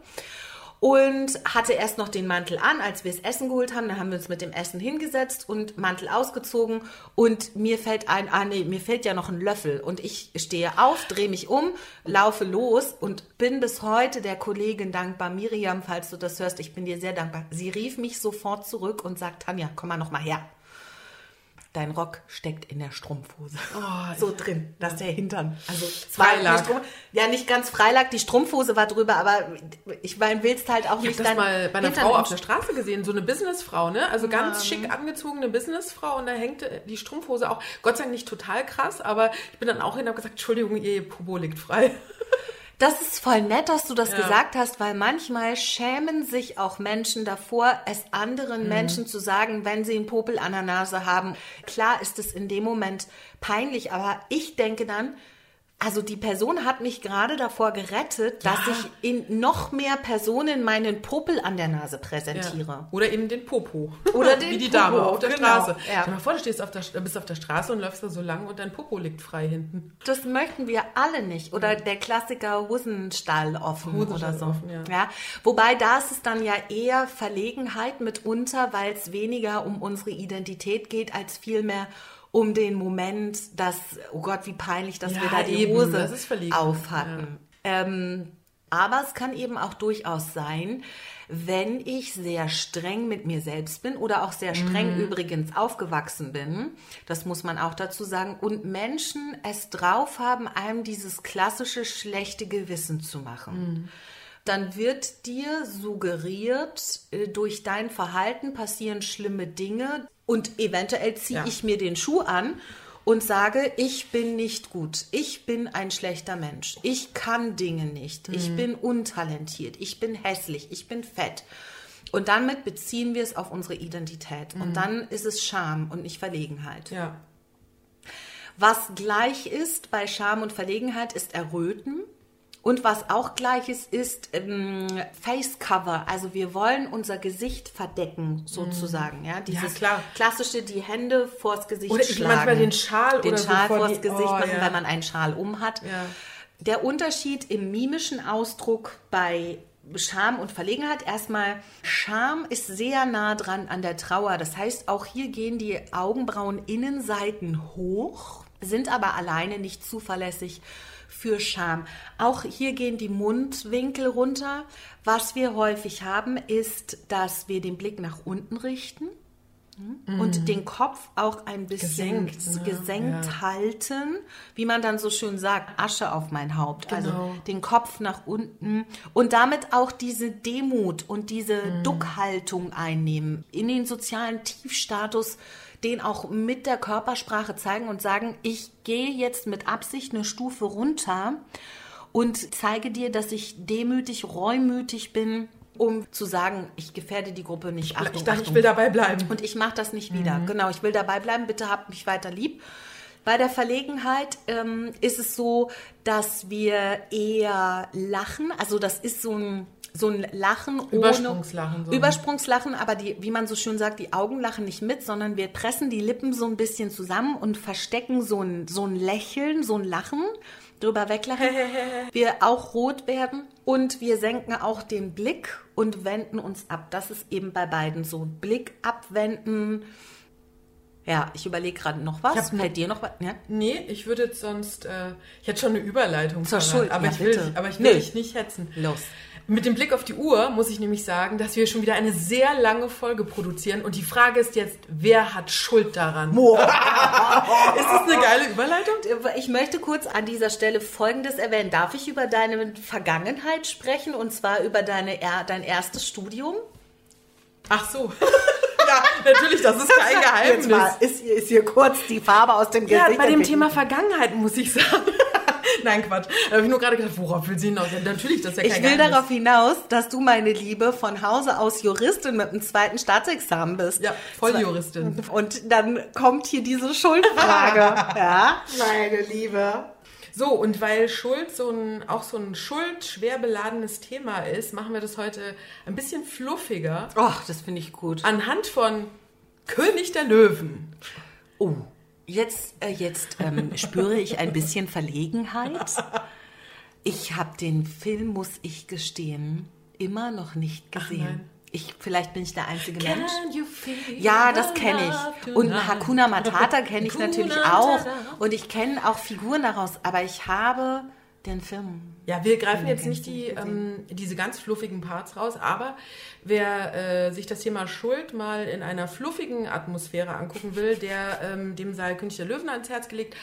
und hatte erst noch den Mantel an, als wir das Essen geholt haben. Dann haben wir uns mit dem Essen hingesetzt und Mantel ausgezogen und mir fällt ein, ah nee, mir fällt ja noch ein Löffel und ich stehe auf, drehe mich um, laufe los und bin bis heute der Kollegin dankbar. Miriam, falls du das hörst, ich bin dir sehr dankbar. Sie rief mich sofort zurück und sagt, Tanja, komm mal noch mal her dein Rock steckt in der Strumpfhose. Oh, so drin, dass der Hintern. Also Freilag. Ja, nicht ganz Freilag, die Strumpfhose war drüber, aber ich meine, willst halt auch ich nicht Ich habe das mal bei einer Hintern Frau auf der Straße gesehen, so eine Businessfrau, ne? Also ganz ja. schick angezogene Businessfrau und da hängte die Strumpfhose auch, Gott sei Dank nicht total krass, aber ich bin dann auch hin und habe gesagt, Entschuldigung, ihr Popo liegt frei. Das ist voll nett, dass du das ja. gesagt hast, weil manchmal schämen sich auch Menschen davor, es anderen mhm. Menschen zu sagen, wenn sie einen Popel an der Nase haben. Klar ist es in dem Moment peinlich, aber ich denke dann, also die Person hat mich gerade davor gerettet, dass ich in noch mehr Personen meinen Popel an der Nase präsentiere. Ja. Oder eben den Popo. Oder den Wie die Popo, Dame auf der genau. Straße. Ja. Stell mal vor, du stehst auf der, bist auf der Straße und läufst da so lang und dein Popo liegt frei hinten. Das möchten wir alle nicht. Oder der Klassiker Hosenstall offen Hosenstall oder so. Offen, ja. ja. Wobei da ist es dann ja eher Verlegenheit mitunter, weil es weniger um unsere Identität geht, als vielmehr um den Moment, dass, oh Gott, wie peinlich, dass ja, wir da die eben, Hose aufhatten. Ja. Ähm, aber es kann eben auch durchaus sein, wenn ich sehr streng mit mir selbst bin oder auch sehr streng mhm. übrigens aufgewachsen bin, das muss man auch dazu sagen, und Menschen es drauf haben, einem dieses klassische schlechte Gewissen zu machen. Mhm dann wird dir suggeriert, äh, durch dein Verhalten passieren schlimme Dinge und eventuell ziehe ja. ich mir den Schuh an und sage, ich bin nicht gut, ich bin ein schlechter Mensch, ich kann Dinge nicht, ich Mhm. bin untalentiert, ich bin hässlich, ich bin fett. Und damit beziehen wir es auf unsere Identität. Und dann ist es Scham und nicht Verlegenheit. Mhm. Ja. Was gleich ist bei Scham und Verlegenheit, ist Erröten. Und was auch gleich ist, ist ähm, Face Cover. Also wir wollen unser Gesicht verdecken, sozusagen. Ja, dieses klar. klassische, die Hände vors Gesicht Oder ich schlagen. manchmal den Schal den oder so Schal vor vors die- Gesicht oh, machen, ja. wenn man einen Schal um hat. Ja. Der Unterschied im mimischen Ausdruck bei Scham und Verlegenheit. Erstmal, Scham ist sehr nah dran an der Trauer. Das heißt, auch hier gehen die Augenbrauen-Innenseiten hoch, sind aber alleine nicht zuverlässig für Scham. Auch hier gehen die Mundwinkel runter. Was wir häufig haben, ist, dass wir den Blick nach unten richten und den Kopf auch ein bisschen Gesenkt, ne? gesenkt Ja. halten, wie man dann so schön sagt, Asche auf mein Haupt. Also Genau. den Kopf nach unten und damit auch diese Demut und diese Mhm. Duckhaltung einnehmen, in den sozialen Tiefstatus, den auch mit der Körpersprache zeigen und sagen, ich gehe jetzt mit Absicht eine Stufe runter und zeige dir, dass ich demütig, reumütig bin, um zu sagen, ich gefährde die Gruppe nicht. Achtung, Ich dachte, ich Achtung. will dabei bleiben. Und ich mache das nicht wieder. Mhm. Genau, ich will dabei bleiben. Bitte habt mich weiter lieb. Bei der Verlegenheit ähm, ist es so, dass wir eher lachen. Also das ist so ein, so ein Lachen ohne... Übersprungslachen, so. Übersprungslachen, aber die, wie man so schön sagt, die Augen lachen nicht mit, sondern wir pressen die Lippen so ein bisschen zusammen und verstecken so ein, so ein Lächeln, so ein Lachen, drüber weglachen. wir auch rot werden und wir senken auch den Blick und wenden uns ab. Das ist eben bei beiden so. Blick abwenden. Ja, ich überlege gerade noch was. Noch- Fällt dir noch was? Ja? Nee, ich würde jetzt sonst, äh, ich hätte schon eine Überleitung. Zur Schuld, aber ja, ich will, aber ich will Nö. dich nicht hetzen. Los. Mit dem Blick auf die Uhr muss ich nämlich sagen, dass wir schon wieder eine sehr lange Folge produzieren und die Frage ist jetzt, wer hat Schuld daran? ist das eine geile Überleitung? Ich möchte kurz an dieser Stelle Folgendes erwähnen. Darf ich über deine Vergangenheit sprechen und zwar über deine, dein erstes Studium? Ach so. ja, natürlich, das ist kein Jetzt Geheimnis. mal, ist, ist hier kurz die Farbe aus dem Ja, Gesicht. bei dem. Thema Vergangenheit muss ich sagen. Nein, Quatsch. Da habe ich nur gerade gedacht, worauf will sie hinaus? Ja, natürlich, das ist ja kein Ich will Geheimnis. darauf hinaus, dass du, meine Liebe, von Hause aus Juristin mit einem zweiten Staatsexamen bist. Ja, Volljuristin. Und dann kommt hier diese Schuldfrage. ja, meine Liebe. So, und weil Schuld so ein, auch so ein schuldschwer beladenes Thema ist, machen wir das heute ein bisschen fluffiger Ach, das finde ich gut. anhand von König der Löwen. Oh, jetzt, äh, jetzt ähm, spüre ich ein bisschen Verlegenheit. Ich habe den Film, muss ich gestehen, immer noch nicht gesehen. ich, vielleicht bin ich der einzige Mensch. you feel Ja, das kenne ich. Und? Hakuna Matata kenne ich natürlich auch. Und ich kenne auch Figuren daraus. Aber ich habe den Film. Ja, wir greifen jetzt nicht die, ähm, diese ganz fluffigen Parts raus, aber wer äh, sich das Thema Schuld mal in einer fluffigen Atmosphäre angucken will, der ähm, dem sei König der Löwen ans Herz gelegt.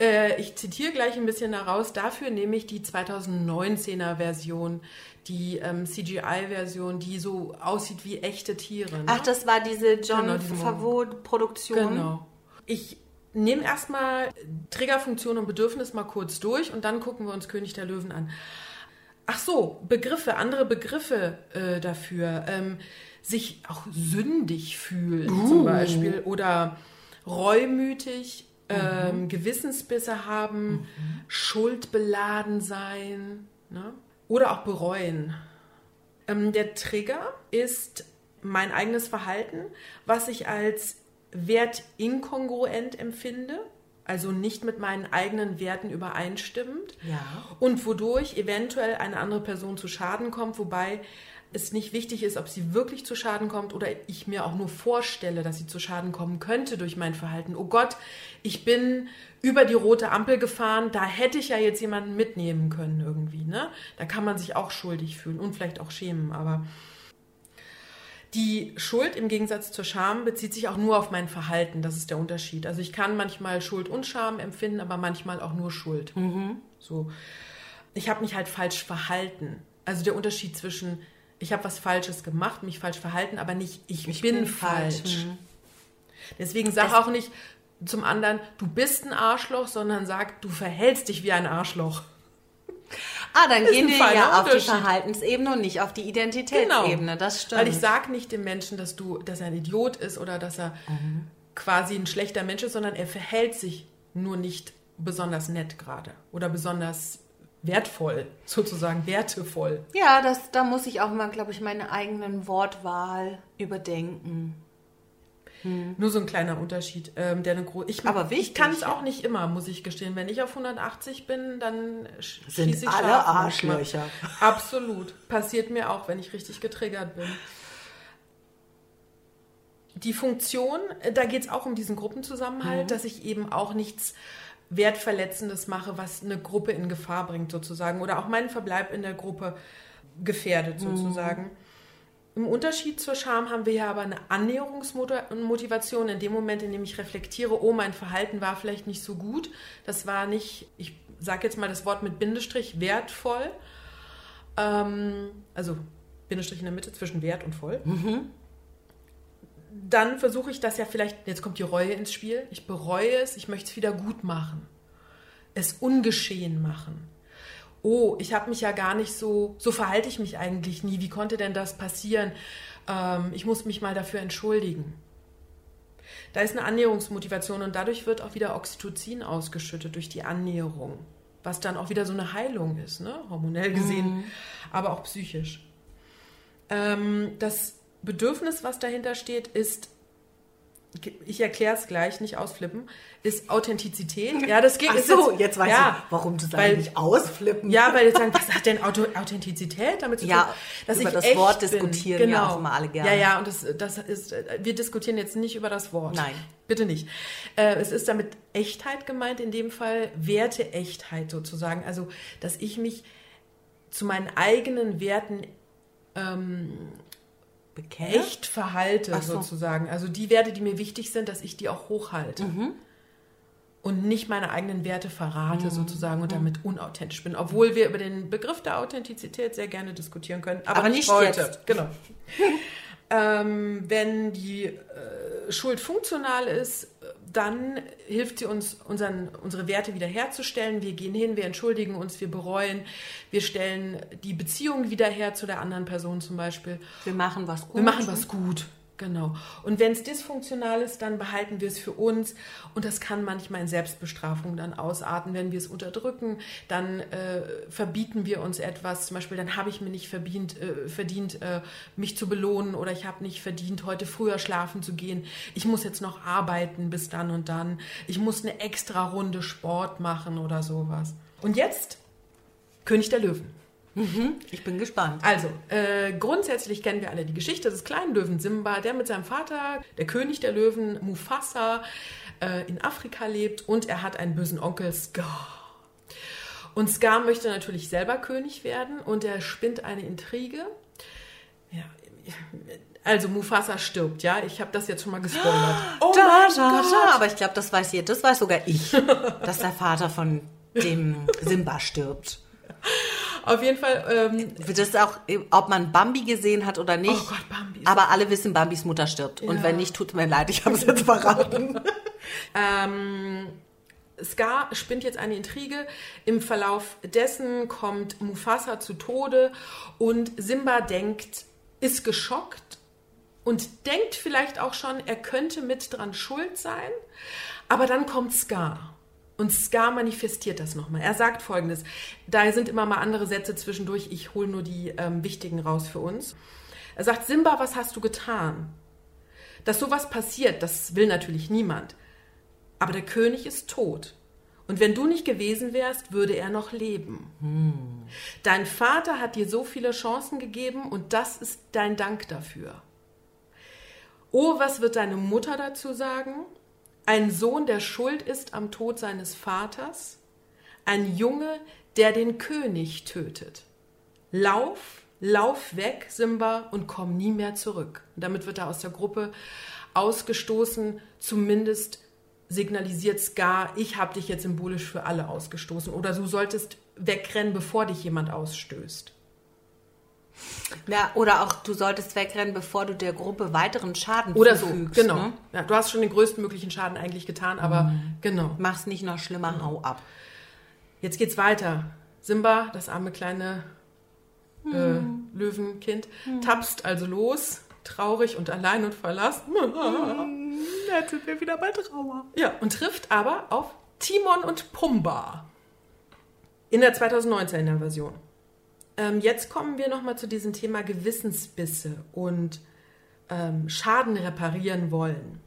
Äh, ich zitiere gleich ein bisschen daraus. Dafür nehme ich die 2019er Version, die ähm, CGI-Version, die so aussieht wie echte Tiere. Ne? Ach, das war diese John Genau, Favreau-Produktion. Genau. Ich nehme erstmal Triggerfunktion und Bedürfnis mal kurz durch und dann gucken wir uns König der Löwen an. Ach so, Begriffe, andere Begriffe äh, dafür. Ähm, sich auch sündig fühlen zum Beispiel oder reumütig, ähm, Gewissensbisse haben, schuldbeladen sein ne? oder auch bereuen. Ähm, der Trigger ist mein eigenes Verhalten, was ich als wertinkongruent empfinde, also nicht mit meinen eigenen Werten übereinstimmend Ja. und wodurch eventuell eine andere Person zu Schaden kommt, wobei es nicht wichtig ist, ob sie wirklich zu Schaden kommt oder ich mir auch nur vorstelle, dass sie zu Schaden kommen könnte durch mein Verhalten. Oh Gott, ich bin über die rote Ampel gefahren, da hätte ich ja jetzt jemanden mitnehmen können irgendwie, ne? Da kann man sich auch schuldig fühlen und vielleicht auch schämen, aber die Schuld im Gegensatz zur Scham bezieht sich auch nur auf mein Verhalten. Das ist der Unterschied. Also ich kann manchmal Schuld und Scham empfinden, aber manchmal auch nur Schuld. So, ich habe mich halt falsch verhalten. Also der Unterschied zwischen ich habe was Falsches gemacht, mich falsch verhalten, aber nicht ich, bin, bin falsch. falsch. Mhm. Deswegen sag Das- auch nicht zum anderen, du bist ein Arschloch, sondern sagt, du verhältst dich wie ein Arschloch. Ah, dann Ist gehen wir ja auf die. Verhaltensebene und nicht auf die Identitätsebene. Das stimmt. Weil ich sage nicht dem Menschen, dass du, dass er ein Idiot ist oder dass er Mhm. quasi ein schlechter Mensch ist, sondern er verhält sich nur nicht besonders nett gerade oder besonders wertvoll, sozusagen wertevoll. ja, das, da muss ich auch mal, glaube ich, meine eigenen Wortwahl überdenken. Nur so ein kleiner Unterschied. Ähm, der eine gro ich Aber ich wichtig, kann es auch nicht immer, muss ich gestehen. Wenn ich auf 180 bin, dann Sind schieße ich alle. Arschlöcher. Absolut. Passiert mir auch, wenn ich richtig getriggert bin. Die Funktion, äh, da geht es auch um diesen Gruppenzusammenhalt, dass ich eben auch nichts Wertverletzendes mache, was eine Gruppe in Gefahr bringt sozusagen oder auch meinen Verbleib in der Gruppe gefährdet sozusagen. Im Unterschied zur Scham haben wir ja aber eine Annäherungsmotivation in dem Moment, in dem ich reflektiere, oh, mein Verhalten war vielleicht nicht so gut. Das war nicht, ich sage jetzt mal das Wort mit Bindestrich, wertvoll. Ähm, also Bindestrich in der Mitte zwischen wert und voll. Dann versuche ich das ja vielleicht, jetzt kommt die Reue ins Spiel. Ich bereue es, ich möchte es wieder gut machen. Es ungeschehen machen oh, ich habe mich ja gar nicht so, so verhalte ich mich eigentlich nie. Wie konnte denn das passieren? Ähm, ich muss mich mal dafür entschuldigen. Da ist eine Annäherungsmotivation und dadurch wird auch wieder Oxytocin ausgeschüttet durch die Annäherung, was dann auch wieder so eine Heilung ist, ne? hormonell gesehen, aber auch psychisch. Ähm, das Bedürfnis, was dahinter steht, ist ich erkläre es gleich, nicht ausflippen, ist Authentizität. Ja, das geht. Ach so, jetzt weiß ja, ich, warum du sagst, nicht ausflippen. Ja, weil jetzt sagen, was hat denn Auto, Authentizität damit zu tun? Ja, über das Wort diskutieren genau. ja auch immer alle gerne. Ja, ja, und das, das ist, wir diskutieren jetzt nicht über das Wort. Nein. Bitte nicht. Äh, es ist damit Echtheit gemeint, in dem Fall Werte-Echtheit sozusagen. Also, dass ich mich zu meinen eigenen Werten Bekennt? echt verhalte, so. sozusagen. Also die Werte, die mir wichtig sind, dass ich die auch hochhalte. Mhm. Und nicht meine eigenen Werte Mhm. verrate, sozusagen, und damit unauthentisch bin. Obwohl wir über den Begriff der Authentizität sehr gerne diskutieren können. Aber, Aber nicht, nicht heute. jetzt. Genau. ähm, wenn die äh, Schuld funktional ist, dann hilft sie uns, unseren, unsere Werte wiederherzustellen. Wir gehen hin, wir entschuldigen uns, wir bereuen, wir stellen die Beziehung wieder her zu der anderen Person zum Beispiel. Wir machen was gut. Wir machen was gut, genau. Und wenn es dysfunktional ist, dann behalten wir es für uns. Und das kann manchmal in Selbstbestrafung dann ausarten. Wenn wir es unterdrücken, dann äh, verbieten wir uns etwas. Zum Beispiel, dann habe ich mir nicht verdient, äh, verdient äh, mich zu belohnen oder ich habe nicht verdient, heute früher schlafen zu gehen. Ich muss jetzt noch arbeiten bis dann und dann. Ich muss eine extra Runde Sport machen oder sowas. Und jetzt König der Löwen. Ich bin gespannt. Also, äh, grundsätzlich kennen wir alle die Geschichte des kleinen Löwen Simba, der mit seinem Vater, der König der Löwen, Mufasa, äh, in Afrika lebt und er hat einen bösen Onkel, Scar. Und Scar möchte natürlich selber König werden und er spinnt eine Intrige. Ja, also Mufasa stirbt, ja. Ich habe das jetzt schon mal gespoilert. Oh da, mein da, Gott. da. Aber ich glaube, das weiß hier, das weiß sogar ich, dass der Vater von dem Simba stirbt. Auf jeden Fall, ähm, Das ist auch, ob man Bambi gesehen hat oder nicht. Oh Gott, Bambi Aber alle wissen, Bambis Mutter stirbt. Und Ja. wenn nicht, tut mir leid, ich habe es jetzt verraten. Ähm, Scar spinnt jetzt eine Intrige. Im Verlauf dessen kommt Mufasa zu Tode und Simba denkt, ist geschockt und denkt vielleicht auch schon, er könnte mit dran schuld sein. Aber dann kommt Scar. Und Scar manifestiert das nochmal. Er sagt folgendes: Da sind immer mal andere Sätze zwischendurch. Ich hole nur die ähm, wichtigen raus für uns. Er sagt: Simba, was hast du getan? Dass sowas passiert, das will natürlich niemand. Aber der König ist tot. Und wenn du nicht gewesen wärst, würde er noch leben. Dein Vater hat dir so viele Chancen gegeben und das ist dein Dank dafür. Oh, was wird deine Mutter dazu sagen? Ein Sohn, der schuld ist am Tod seines Vaters? Ein Junge, der den König tötet? Lauf, lauf weg, Simba, und komm nie mehr zurück. Und damit wird er aus der Gruppe ausgestoßen, zumindest signalisiert Scar, ich habe dich jetzt symbolisch für alle ausgestoßen. Oder du solltest wegrennen, bevor dich jemand ausstößt. Ja, oder auch du solltest wegrennen, bevor du der Gruppe weiteren Schaden Oder so, zufügst. genau. Ne? Ja, du hast schon den größtmöglichen Schaden eigentlich getan, aber genau. Mach's nicht noch schlimmer, hau ab. Jetzt geht's weiter. Simba, das arme kleine äh, Hm. Löwenkind, tapst also los, traurig und allein und verlassen. Jetzt sind wir wieder bei Trauer. Ja, und trifft aber auf Timon und Pumba. In der 2019er Version. Ähm, jetzt kommen wir nochmal zu diesem Thema Gewissensbisse und ähm, Schaden reparieren wollen.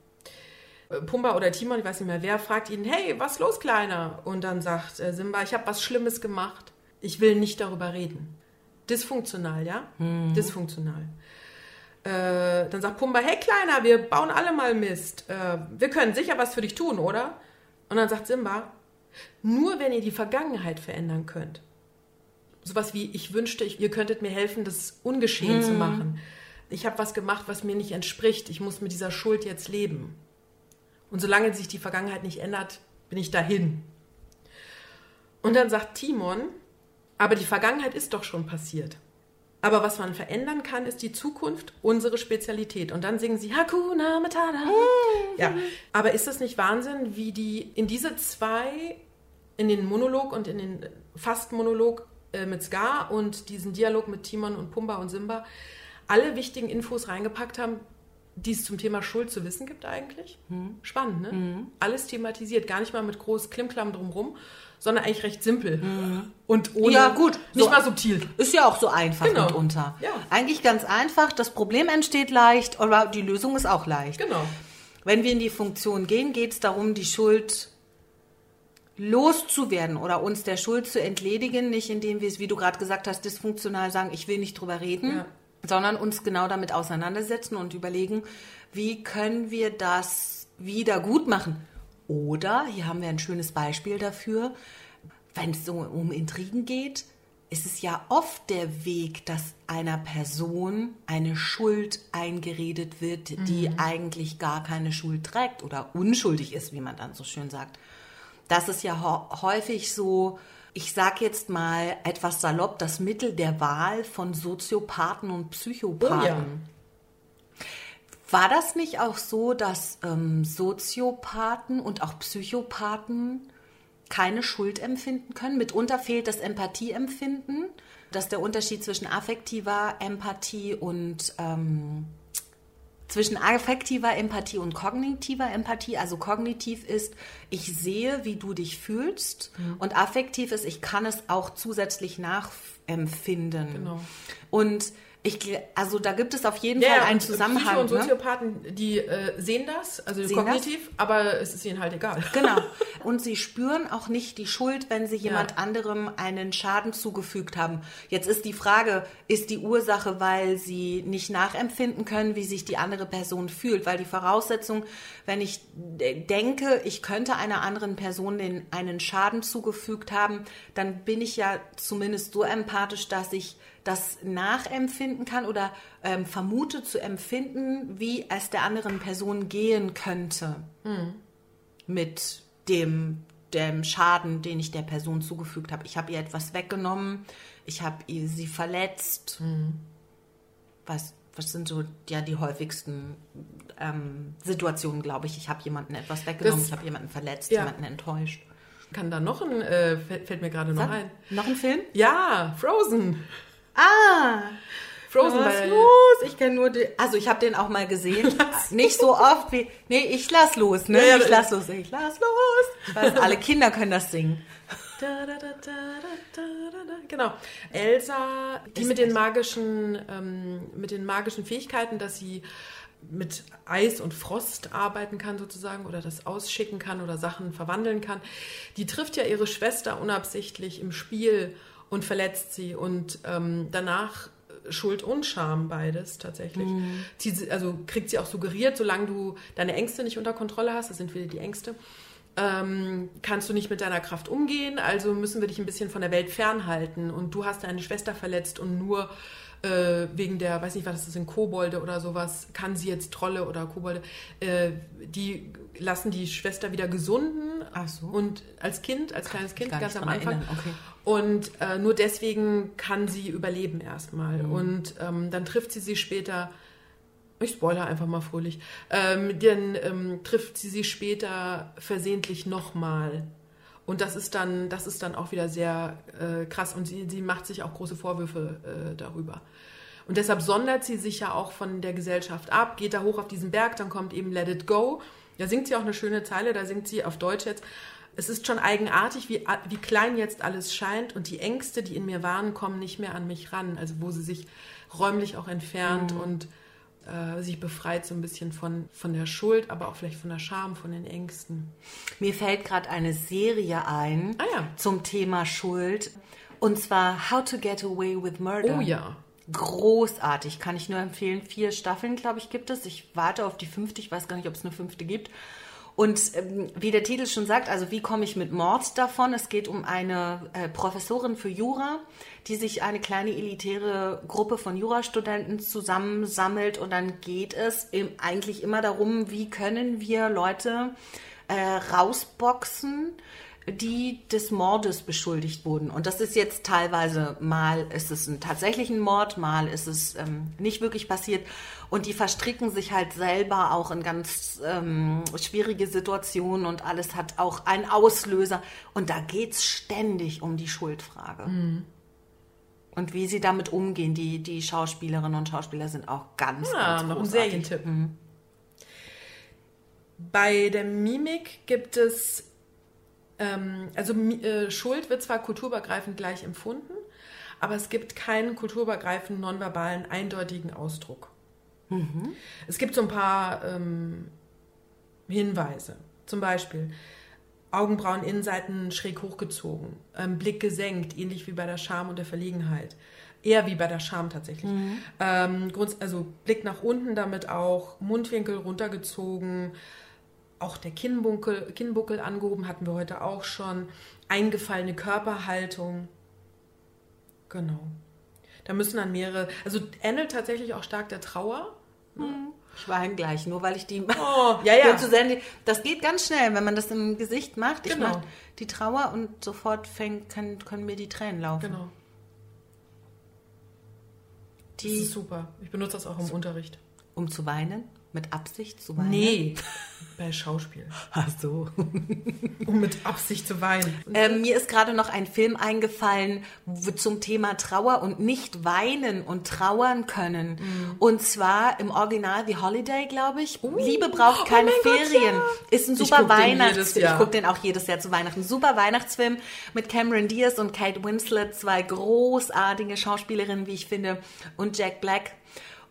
Äh, Pumba oder Timon, ich weiß nicht mehr wer, fragt ihn, hey, was los, Kleiner? Und dann sagt äh, Simba, ich habe was Schlimmes gemacht. Ich will nicht darüber reden. Dysfunktional, ja? Dysfunktional. Äh, dann sagt Pumba, hey Kleiner, wir bauen alle mal Mist. Äh, wir können sicher was für dich tun, oder? Und dann sagt Simba, nur wenn ihr die Vergangenheit verändern könnt. Sowas wie, ich wünschte, ich, ihr könntet mir helfen, das ungeschehen zu machen. Ich habe was gemacht, was mir nicht entspricht. Ich muss mit dieser Schuld jetzt leben. Und solange sich die Vergangenheit nicht ändert, bin ich dahin. Und dann sagt Timon, aber die Vergangenheit ist doch schon passiert. Aber was man verändern kann, ist die Zukunft, unsere Spezialität. Und dann singen sie Hakuna Matata. Ja, aber ist das nicht Wahnsinn, wie die in diese zwei, in den Monolog und in den Fast-Monolog äh, mit Scar und diesen Dialog mit Timon und Pumba und Simba, alle wichtigen Infos reingepackt haben, die es zum Thema Schuld zu wissen gibt eigentlich. Spannend, ne? Alles thematisiert, gar nicht mal mit groß Klimklam drumrum, sondern eigentlich recht simpel. Und ohne, Ja, gut. nicht So- mal subtil. Ist ja auch so einfach Genau. mitunter. Ja. Eigentlich ganz einfach. Das Problem entsteht leicht, aber die Lösung ist auch leicht. Genau. Wenn wir in die Funktion gehen, geht es darum, die Schuld loszuwerden oder uns der Schuld zu entledigen, nicht indem wir es, wie du gerade gesagt hast, dysfunktional sagen, ich will nicht drüber reden, Ja. sondern uns genau damit auseinandersetzen und überlegen, wie können wir das wieder gut machen. Oder, hier haben wir ein schönes Beispiel dafür, wenn es so um Intrigen geht, ist es ja oft der Weg, dass einer Person eine Schuld eingeredet wird, die eigentlich gar keine Schuld trägt oder unschuldig ist, wie man dann so schön sagt. Das ist ja häufig so, ich sag jetzt mal etwas salopp, das Mittel der Wahl von Soziopathen und Psychopathen. Oh ja. War das nicht auch so, dass ähm, Soziopathen und auch Psychopathen keine Schuld empfinden können? Mitunter fehlt das Empathieempfinden. Das ist der Unterschied zwischen affektiver Empathie und ähm, zwischen affektiver Empathie und kognitiver Empathie. Also kognitiv ist, ich sehe, wie du dich fühlst. Und affektiv ist, ich kann es auch zusätzlich nachempfinden. Genau. Und ich, also da gibt es auf jeden Ja, Fall einen und Psycho- Zusammenhang. und ne? Soziopathen, die äh, sehen das, also Sehen kognitiv, aber es ist ihnen halt egal. Genau. Und sie spüren auch nicht die Schuld, wenn sie jemand Ja. anderem einen Schaden zugefügt haben. Jetzt ist die Frage, ist die Ursache, weil sie nicht nachempfinden können, wie sich die andere Person fühlt? Weil die Voraussetzung, wenn ich äh, denke, ich könnte einer anderen Person den, einen Schaden zugefügt haben, dann bin ich ja zumindest so empathisch, dass ich das nachempfinden kann oder ähm, vermute zu empfinden, wie es der anderen Person gehen könnte mit dem, dem Schaden, den ich der Person zugefügt habe. Ich habe ihr etwas weggenommen, ich habe sie verletzt. Was, was sind so ja die häufigsten ähm, Situationen, glaube ich. Ich habe jemanden etwas weggenommen, Das- ich habe jemanden verletzt, Ja. jemanden enttäuscht. Kann da noch ein, äh, fällt, mir gerade noch ein. Noch ein Film? Ja, Frozen. Ah! Frozen, Was weil, los? Ich kenne nur den. Also ich habe den auch mal gesehen. Nicht so oft wie. Nee, ich lass los, ne? Ja, ich lass los, ich lass los. Ich weiß, alle Kinder können das singen. Da, da, da. Genau. Elsa, die Ist mit den magischen, ähm, mit den magischen Fähigkeiten, dass sie mit Eis und Frost arbeiten kann sozusagen oder das ausschicken kann oder Sachen verwandeln kann. Die trifft ja ihre Schwester unabsichtlich im Spiel und verletzt sie und ähm, danach Schuld und Scham beides tatsächlich. Zieht sie- also kriegt sie auch suggeriert, solange du deine Ängste nicht unter Kontrolle hast, das sind wieder die Ängste, ähm, kannst du nicht mit deiner Kraft umgehen, also müssen wir dich ein bisschen von der Welt fernhalten. Und du hast deine Schwester verletzt und nur äh, wegen der, weiß nicht, was das sind, Kobolde oder sowas, kann sie jetzt Trolle oder Kobolde, äh, die lassen die Schwester wieder gesunden Ach so. Und als Kind, als kleines Kind, ganz am Anfang. okay. Und äh, nur deswegen kann sie überleben erstmal. Mhm. Und ähm, dann trifft sie sie später. Ich spoilere einfach mal fröhlich. Ähm, dann ähm, trifft sie sie später versehentlich nochmal. Und das ist dann, das ist dann auch wieder sehr äh, krass. Und sie, sie macht sich auch große Vorwürfe äh, darüber. Und deshalb sondert sie sich ja auch von der Gesellschaft ab, geht da hoch auf diesen Berg, dann kommt eben Let It Go. Da singt sie auch eine schöne Zeile, da singt sie auf Deutsch jetzt. Es ist schon eigenartig, wie, wie klein jetzt alles scheint und die Ängste, die in mir waren, kommen nicht mehr an mich ran. Also wo sie sich räumlich auch entfernt und äh, sich befreit so ein bisschen von, von der Schuld, aber auch vielleicht von der Scham, von den Ängsten. Mir fällt gerade eine Serie ein Ah ja. zum Thema Schuld. Und zwar How to Get Away with Murder. Oh ja. Großartig, kann ich nur empfehlen. Vier Staffeln, glaube ich, gibt es. Ich warte auf die fünfte. Ich weiß gar nicht, ob es eine fünfte gibt. Und ähm, wie der Titel schon sagt, also wie komme ich mit Mord davon? Es geht um eine äh, Professorin für Jura, die sich eine kleine elitäre Gruppe von Jurastudenten zusammensammelt. Und dann geht es im, eigentlich immer darum, wie können wir Leute äh, rausboxen, die des Mordes beschuldigt wurden. Und das ist jetzt teilweise, mal ist es ein tatsächlichen Mord, mal ist es ähm, nicht wirklich passiert. Und die verstricken sich halt selber auch in ganz ähm, schwierige Situationen und alles hat auch einen Auslöser. Und da geht's ständig um die Schuldfrage. Und wie sie damit umgehen, die, die Schauspielerinnen und Schauspieler sind auch ganz, Ja, ganz noch ein. Serientipp. Bei der Mimik gibt es, ähm, also äh, Schuld wird zwar kulturübergreifend gleich empfunden, aber es gibt keinen kulturübergreifenden, nonverbalen, eindeutigen Ausdruck. Es gibt so ein paar ähm, Hinweise. Zum Beispiel Augenbrauen Innenseiten schräg hochgezogen, ähm, Blick gesenkt, ähnlich wie bei der Scham und der Verlegenheit. Eher wie bei der Scham tatsächlich. Ähm, grunds also Blick nach unten, damit auch Mundwinkel runtergezogen, auch der Kinnbuckel, Kinnbuckel angehoben, hatten wir heute auch schon. Eingefallene Körperhaltung. Genau. Da müssen dann mehrere, also ähnelt tatsächlich auch stark der Trauer. Ich weine gleich, nur weil ich die. Oh, ja, ja. Senden- Das geht ganz schnell, wenn man das im Gesicht macht. Ich Genau. mach die Trauer und sofort fängt, kann, können mir die Tränen laufen. Genau. Das Die, ist super. Ich benutze das auch im Unterricht. um zu weinen, mit Absicht zu weinen. Nee, bei Schauspiel. Ach so. Um mit Absicht zu weinen. Ähm, mir ist gerade noch ein Film eingefallen zum Thema Trauer und nicht weinen und trauern können. Mhm. Und zwar im Original The Holiday, glaube ich. Liebe braucht keine oh mein Gott, Ferien. ja. Ist ein super Weihnachtsfilm. Ich gucke den auch jedes Jahr zu Weihnachten. Super Weihnachtsfilm mit Cameron Diaz und Kate Winslet, zwei großartige Schauspielerinnen, wie ich finde, und Jack Black.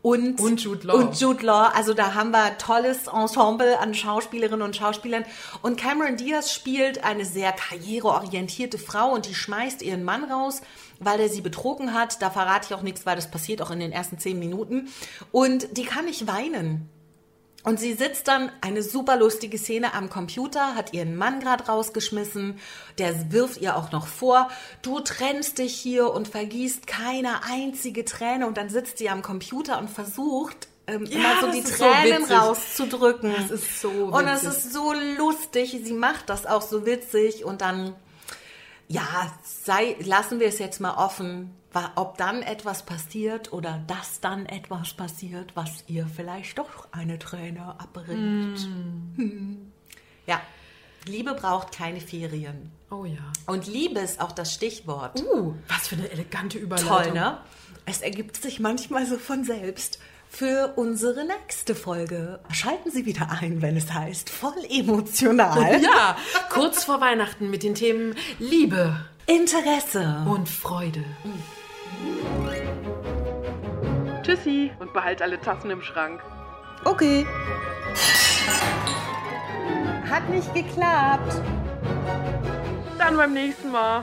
Und, Und Jude Law. Und Jude Law. Also da haben wir tolles Ensemble an Schauspielerinnen und Schauspielern. Und Cameron Diaz spielt eine sehr karriereorientierte Frau und die schmeißt ihren Mann raus, weil er sie betrogen hat. Da verrate ich auch nichts, weil das passiert auch in den ersten zehn Minuten. Und die kann nicht weinen. Und sie sitzt dann, eine super lustige Szene am Computer, hat ihren Mann gerade rausgeschmissen, der wirft ihr auch noch vor, du trennst dich hier und vergießt keine einzige Träne und dann sitzt sie am Computer und versucht, ähm, Ja, immer so die so Tränen witzig. rauszudrücken. Das ist so Und es witzig. ist so lustig, sie macht das auch so witzig und dann, ja, sei, lassen wir es jetzt mal offen, ob dann etwas passiert oder dass dann etwas passiert, was ihr vielleicht doch eine Träne abbringt. Hm. Ja, Liebe braucht keine Ferien. Oh ja. Und Liebe ist auch das Stichwort. Uh, was für eine elegante Überleitung. Toll, ne? Es ergibt sich manchmal so von selbst. Für unsere nächste Folge schalten Sie wieder ein, wenn es heißt voll emotional. Ja, kurz vor Weihnachten mit den Themen Liebe Interesse. und Freude. Tschüssi und behalt alle Tassen im Schrank. Okay. Hat nicht geklappt. Dann beim nächsten Mal.